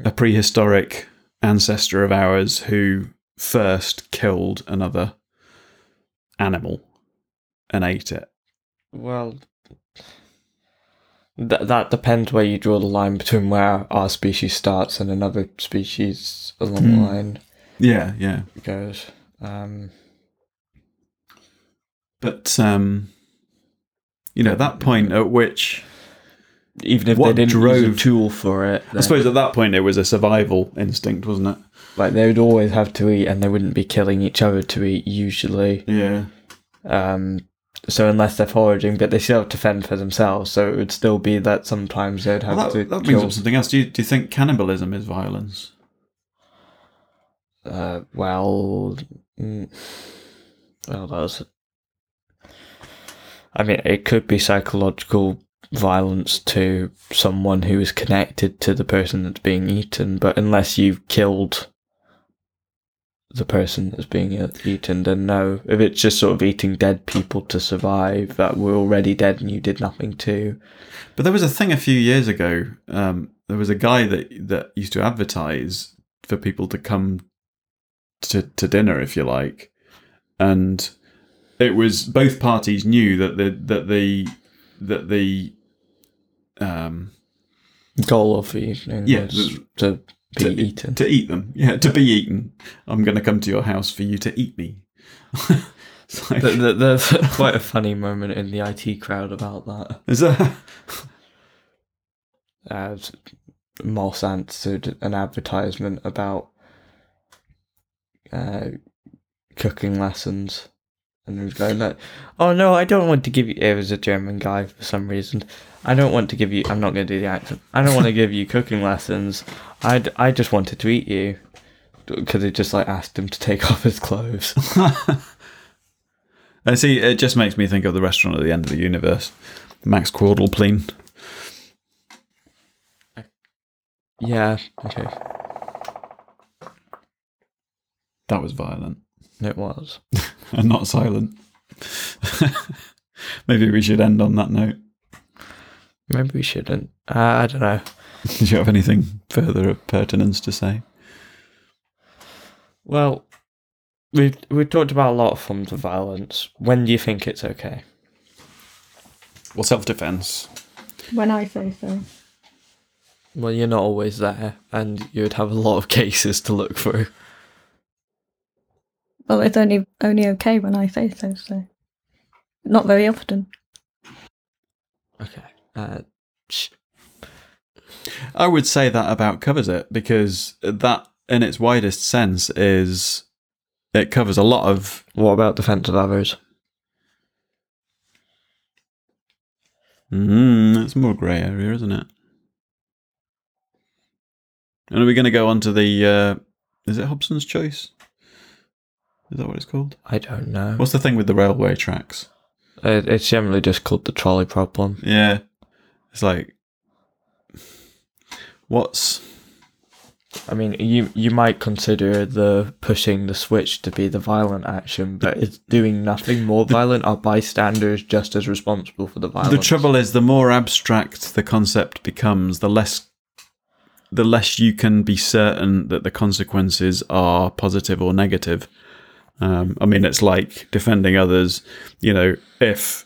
a prehistoric ancestor of ours who first killed another animal and ate it. Well, th- that depends where you draw the line between where our species starts and another species along the Hmm. line Yeah, yeah. goes. Um, But um, you know that point at which even if What they didn't use a tool for it, I suppose at that point it was a survival instinct, wasn't it? like they would always have to eat, and they wouldn't be killing each other to eat usually. Yeah. Um, so unless they're foraging, but they still have to fend for themselves. So it would still be that sometimes they'd have Well, to that, that brings kill. up something else. Do you, do you think cannibalism is violence? Uh, well, mm, well, that's. I mean, it could be psychological violence to someone who is connected to the person that's being eaten, but unless you've killed the person that's being eaten, then no. If it's just sort of eating dead people to survive that were already dead and you did nothing to, But there was a thing a few years ago. Um, there was a guy that that used to advertise for people to come to to dinner, if you like, and it was both parties knew that the that the that the um, goal of the evening Yeah, was to be to, eaten. to eat them. Yeah, to be eaten. I'm going to come to your house for you to eat me. Like- Th- th- There's quite a funny moment in the IT crowd about that. is that Uh, Moss answered an advertisement about uh, cooking lessons. And he was going like, "Oh no, I don't want to give you." It was a German guy for some reason. I don't want to give you. I'm not going to do the accent. I don't want to give you cooking lessons. I I just wanted to eat you because he just like asked him to take off his clothes. I see. It just makes me think of the restaurant at the end of the universe, Max Quordlepleen. yeah. Okay. That was violent It was. and not silent. Maybe we should end on that note. Maybe we shouldn't. Uh, I don't know. Did you have anything further of pertinence to say? Well, we've we've talked about a lot of forms of violence. When do you think it's okay? Well, self-defense. When I say so. Well, you're not always there, and you'd have a lot of cases to look through. Well, it's only only okay when I say so. So, not very often. Okay. Uh, sh- I would say that about covers it because that, in its widest sense, is it covers a lot of. what about defensive of others? Mm, it's more grey area, isn't it? And are we going to go on to the? Uh, is it Hobson's choice? Is that what it's called? I don't know. What's the thing with the railway tracks? It, it's generally just called the trolley problem. Yeah, it's like what's I mean, you you might consider the pushing the switch to be the violent action, but it's doing nothing more violent. Are bystanders just as responsible for the violence? the trouble is the more abstract the concept becomes, the less the less you can be certain that the consequences are positive or negative. Um, I mean, it's like defending others. You know, if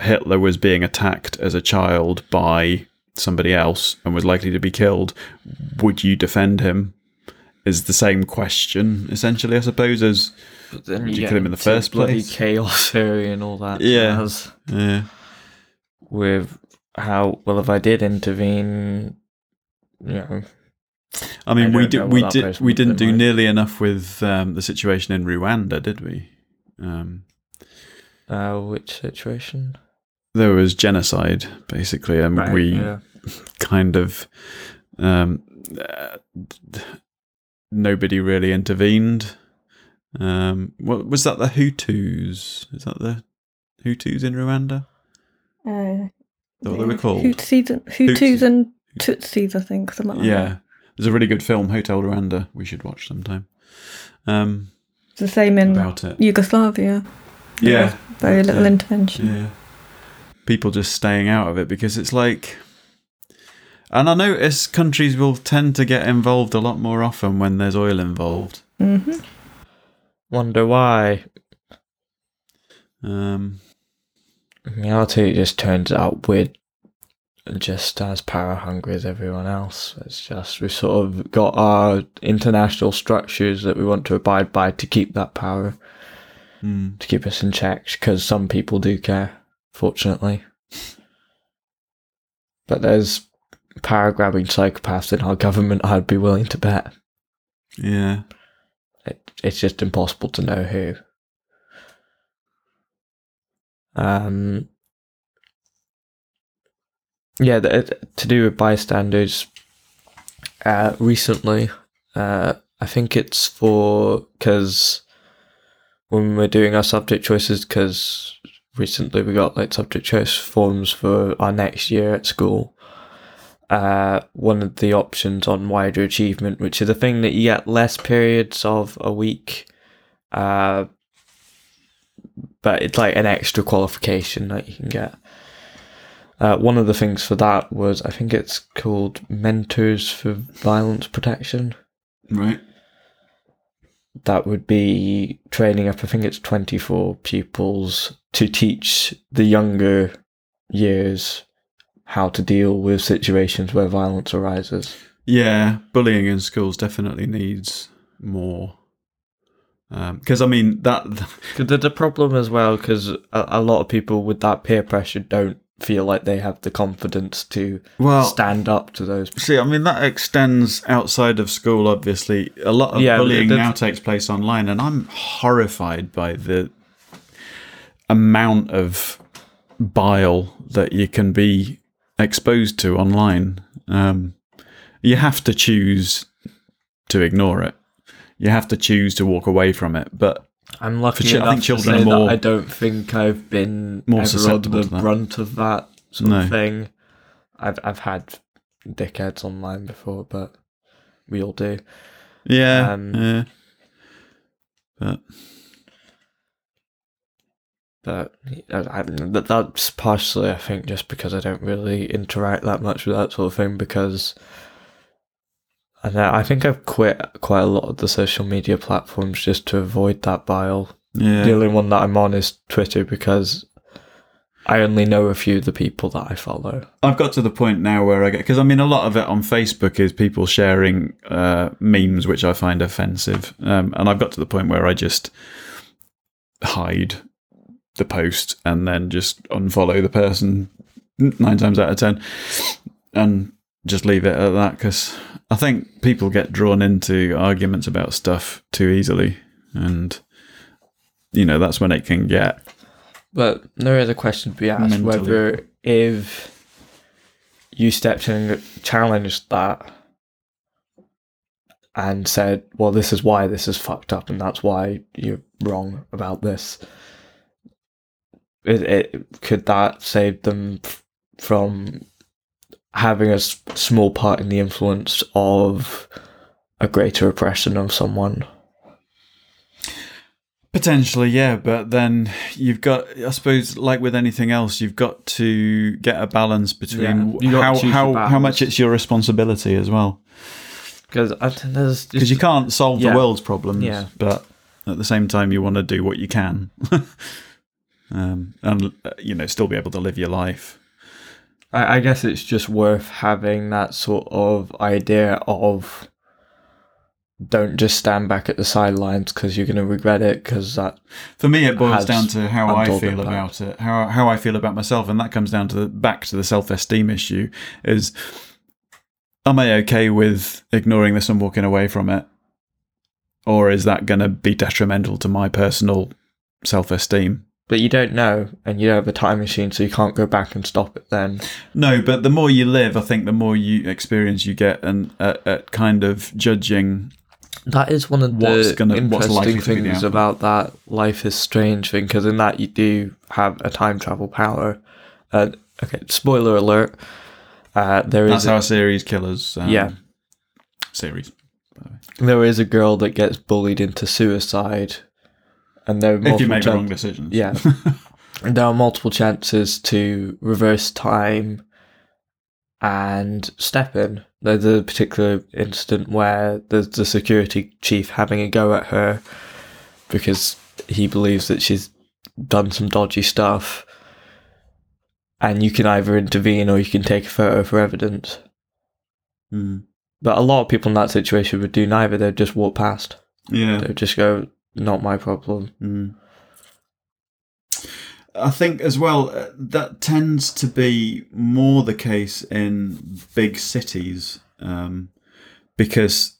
Hitler was being attacked as a child by somebody else and was likely to be killed, would you defend him? Is the same question essentially, I suppose, as But then Would you kill him in the first bloody place? chaos theory and all that. Yeah. jazz yeah. with how well if I did intervene, you know, I mean, I we did we did we didn't do like. nearly enough with um, the situation in Rwanda, did we? Um, uh, which situation? there was genocide, basically, and we yeah. kind of um, uh, nobody really intervened. Um, what was that? The Hutus? Is that the Hutus in Rwanda? Uh, Is that what they were called? Hootsies and, Hutus and Tutsis, I think, something like yeah, There's a really good film, Hotel Rwanda. We should watch sometime. Um, It's the same in about it. Yugoslavia. Yeah, Very little Yeah. intervention. yeah. People just staying out of it because it's like. And I notice countries will tend to get involved a lot more often when there's oil involved. hmm Wonder why. Um, In reality, it just turns out we're just as power hungry as everyone else. It's just we've sort of got our international structures that we want to abide by to keep that power, mm, to keep us in check, because some people do care, fortunately. But there's power grabbing psychopaths in our government, I'd be willing to bet. yeah. It, it's just impossible to know who. Um, yeah, to do with bystanders. Uh, recently, uh, I think it's for because when we're doing our subject choices, because recently we got like subject choice forms for our next year at school. Uh, one of the options on wider achievement, which is a thing that you get less periods of a week, uh, but it's like an extra qualification that you can get. Uh, one of the things for that was I think it's called Mentors for Violence Protection. Right. That would be training up, I think it's 24 pupils to teach the younger years how to deal with situations where violence arises. Yeah, bullying in schools definitely needs more. Because I mean that. 'Cause There's a problem as well because a, a lot of people with that peer pressure don't feel like they have the confidence to Well, stand up to those. see, I mean that extends outside of school. Obviously, a lot of Yeah, bullying now takes place online, and I'm horrified by the amount of bile that you can be exposed to online. Um, you have to choose to ignore it. You have to choose to walk away from it. But I'm lucky I enough think to children say are more- that I don't think I've been more susceptible the to that. brunt of that sort No. of thing. I've I've had dickheads online before, but we all do. yeah, Um, yeah. But But I, I, that- that's partially, I think, just because I don't really interact that much with that sort of thing. Because I know I think I've quit quite a lot of the social media platforms just to avoid that bile. yeah, The only one that I'm on is Twitter because I only know a few of the people that I follow. I've got to the point now where I get because I mean a lot of it on Facebook is people sharing uh, memes which I find offensive, um, and I've got to the point where I just hide the post and then just unfollow the person nine times out of ten, and just leave it at that because I think people get drawn into arguments about stuff too easily, and you know that's when it can get But there is a question to be asked Mentally. whether if you stepped in and challenged that and said, well, this is why this is fucked up and that's why you're wrong about this. It, it, could that save them f- from having a s- small part in the influence of a greater oppression of someone? Potentially, yeah, but then you've got, I suppose, like with anything else, you've got to get a balance between Yeah, how how, how much it's your responsibility as well, Because there's because you can't solve Yeah. the world's problems, Yeah. but at the same time, you want to do what you can, um, and uh, you know, still be able to live your life. I, I guess it's just worth having that sort of idea of don't just stand back at the sidelines because you're going to regret it because that For me, it boils down to how I feel impact. about it, how how I feel about myself, and that comes down to the, back to the self esteem issue. Is am I okay with ignoring this and walking away from it, or is that going to be detrimental to my personal self esteem? But you don't know and you don't have a time machine so you can't go back and stop it then No, but the more you live, I think the more you experience you get, and at, at kind of judging. that is one of What's the gonna- interesting to the things about that life is strange thing because in that you do have a time travel power uh, okay spoiler alert uh, there That's is our series killers. Um, Yeah. series. There is a girl that gets bullied into suicide, and there are If you multiple make the chan- wrong decisions. Yeah. And there are multiple chances to reverse time and step in. There's a particular incident where there's the security chief having a go at her because he believes that she's done some dodgy stuff. And you can either intervene or you can take a photo for evidence. Mm. But a lot of people in that situation would do neither. They'd just walk past. Yeah. They'd just go, not my problem. Mm. I think as well uh, that tends to be more the case in big cities um, because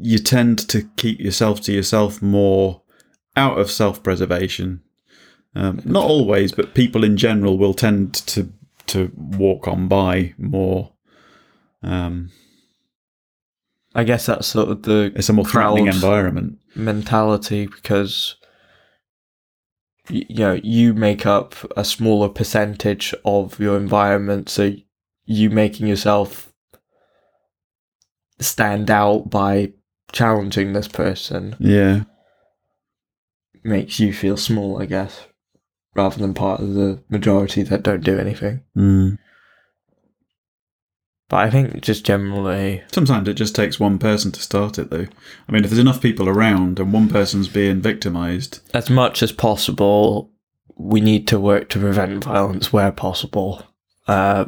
you tend to keep yourself to yourself more out of self-preservation. Um, not always, but people in general will tend to to walk on by more. Um, I guess that's sort of the it's a more threatening environment. mentality because you know you make up a smaller percentage of your environment so you making yourself stand out by challenging this person Yeah, makes you feel small i guess rather than part of the majority that don't do anything mm. But i think just generally Sometimes it just takes one person to start it, though. I mean, if there's enough people around and one person's being victimized, as much as possible, we need to work to prevent violence where possible. Uh,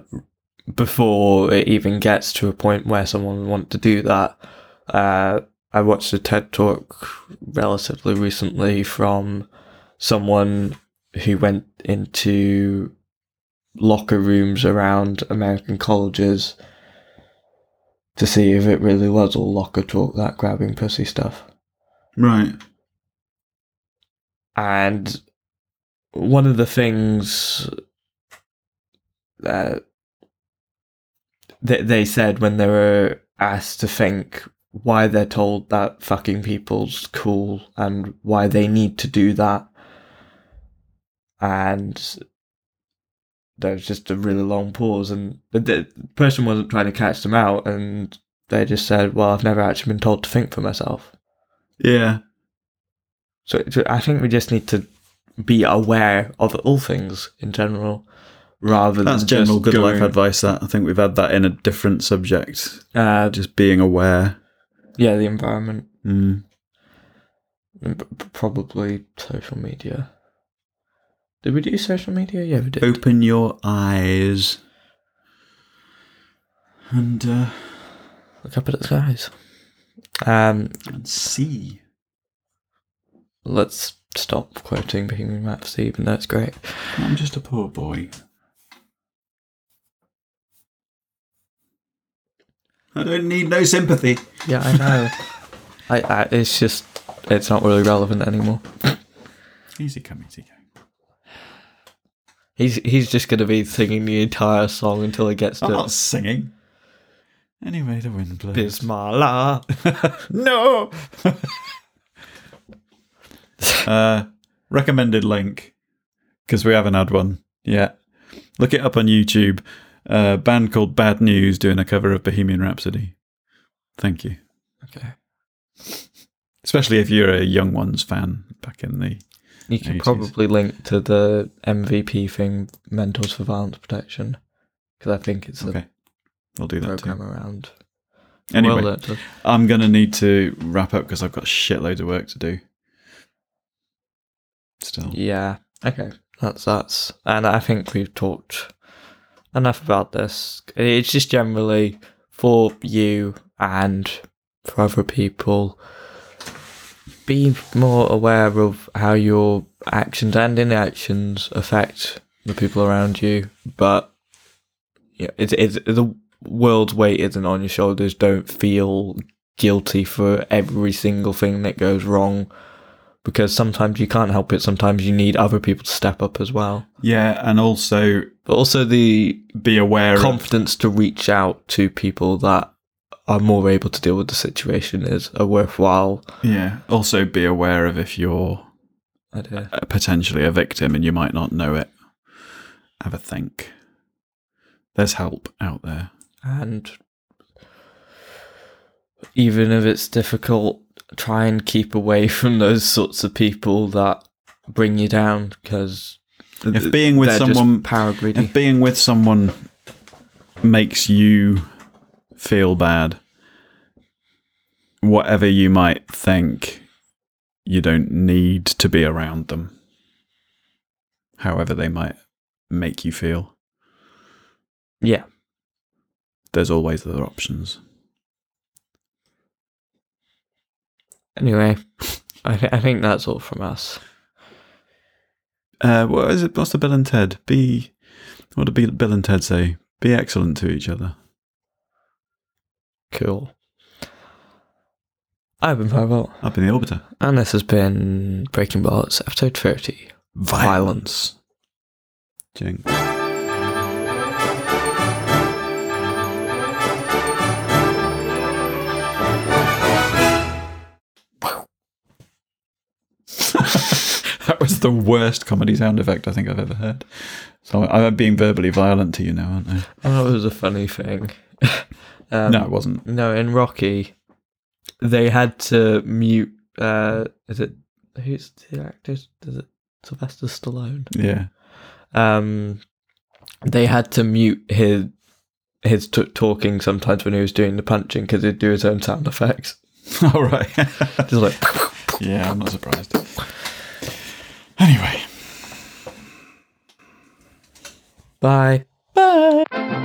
before it even gets to a point where someone would want to do that. Uh, I watched a TED talk relatively recently from someone who went into locker rooms around American colleges to see if it really was all locker talk, that grabbing pussy stuff. right? And one of the things that they, they said when they were asked to think why they're told that fucking people's cool and why they need to do that. And there was just a really long pause, and the, the person wasn't trying to catch them out, and they just said, Well, I've never actually been told to think for myself. Yeah, So I think we just need to be aware of all things in general, rather that's than general good life advice. That I think we've had that in a different subject. Uh, Just being aware. yeah, the environment, Mm. and p- p- probably social media. Did we do social media? Yeah, we did. Open your eyes and uh, Look up at the skies. Um, and see. let's stop quoting Bohemian Rhapsody, even though it's great. I'm just a poor boy. I don't need no sympathy. Yeah, I know. I, I, it's just, it's not really relevant anymore. Easy come, easy go. He's he's just going to be singing the entire song until it gets I'm to not singing. Anyway, the wind blows. Bismillah. no. uh, recommended link because we haven't had one yet. Look it up on YouTube. A band called Bad News doing a cover of Bohemian Rhapsody. Thank you. Okay. Especially if you're a Young Ones fan back in the. You can 80s. probably link to the MVP thing, Mentors for Violence Protection, because I think it's Okay. We'll do that program too. around. Anyway, Well, I'm going to need to wrap up because I've got shitloads of work to do. Still. yeah. Okay. That's that's, and I think we've talked enough about this. It's just generally for you and for other people. Be more aware of how your actions and inactions affect the people around you. But yeah, it's, it's the world's weight isn't on your shoulders. Don't feel guilty for every single thing that goes wrong because sometimes you can't help it. Sometimes you need other people to step up as well. Yeah, and also But also the be aware of confidence to reach out to people that are more able to deal with the situation is a worthwhile Yeah. Also, be aware of if you're idea. potentially a victim and you might not know it. Have a think. There's help out there. And even if it's difficult, try and keep away from those sorts of people that bring you down because If being with someone power greedy. if being with someone makes you feel bad, whatever you might think, you don't need to be around them. However, they might make you feel. yeah. There's always other options. Anyway, I, th- I think that's all from us. Uh, what is it? What's the Bill and Ted? Be what do Bill Bill and Ted say? Be excellent to each other. Cool. I've been Firebolt. I've been the orbiter. and this has been Breaking Bullets, episode 30. Violence. Jing. that was the worst comedy sound effect I think I've ever heard. So I'm being verbally violent to you now, aren't I? Oh, it was a funny thing. um, no, it wasn't. No, in Rocky, they had to mute. Uh, is it who's the actor? Is it Sylvester Stallone? Yeah. Um, they had to mute his his t- talking sometimes when he was doing the punching because he'd do his own sound effects. All right. Just like yeah, I'm not surprised. Anyway. Bye. Bye.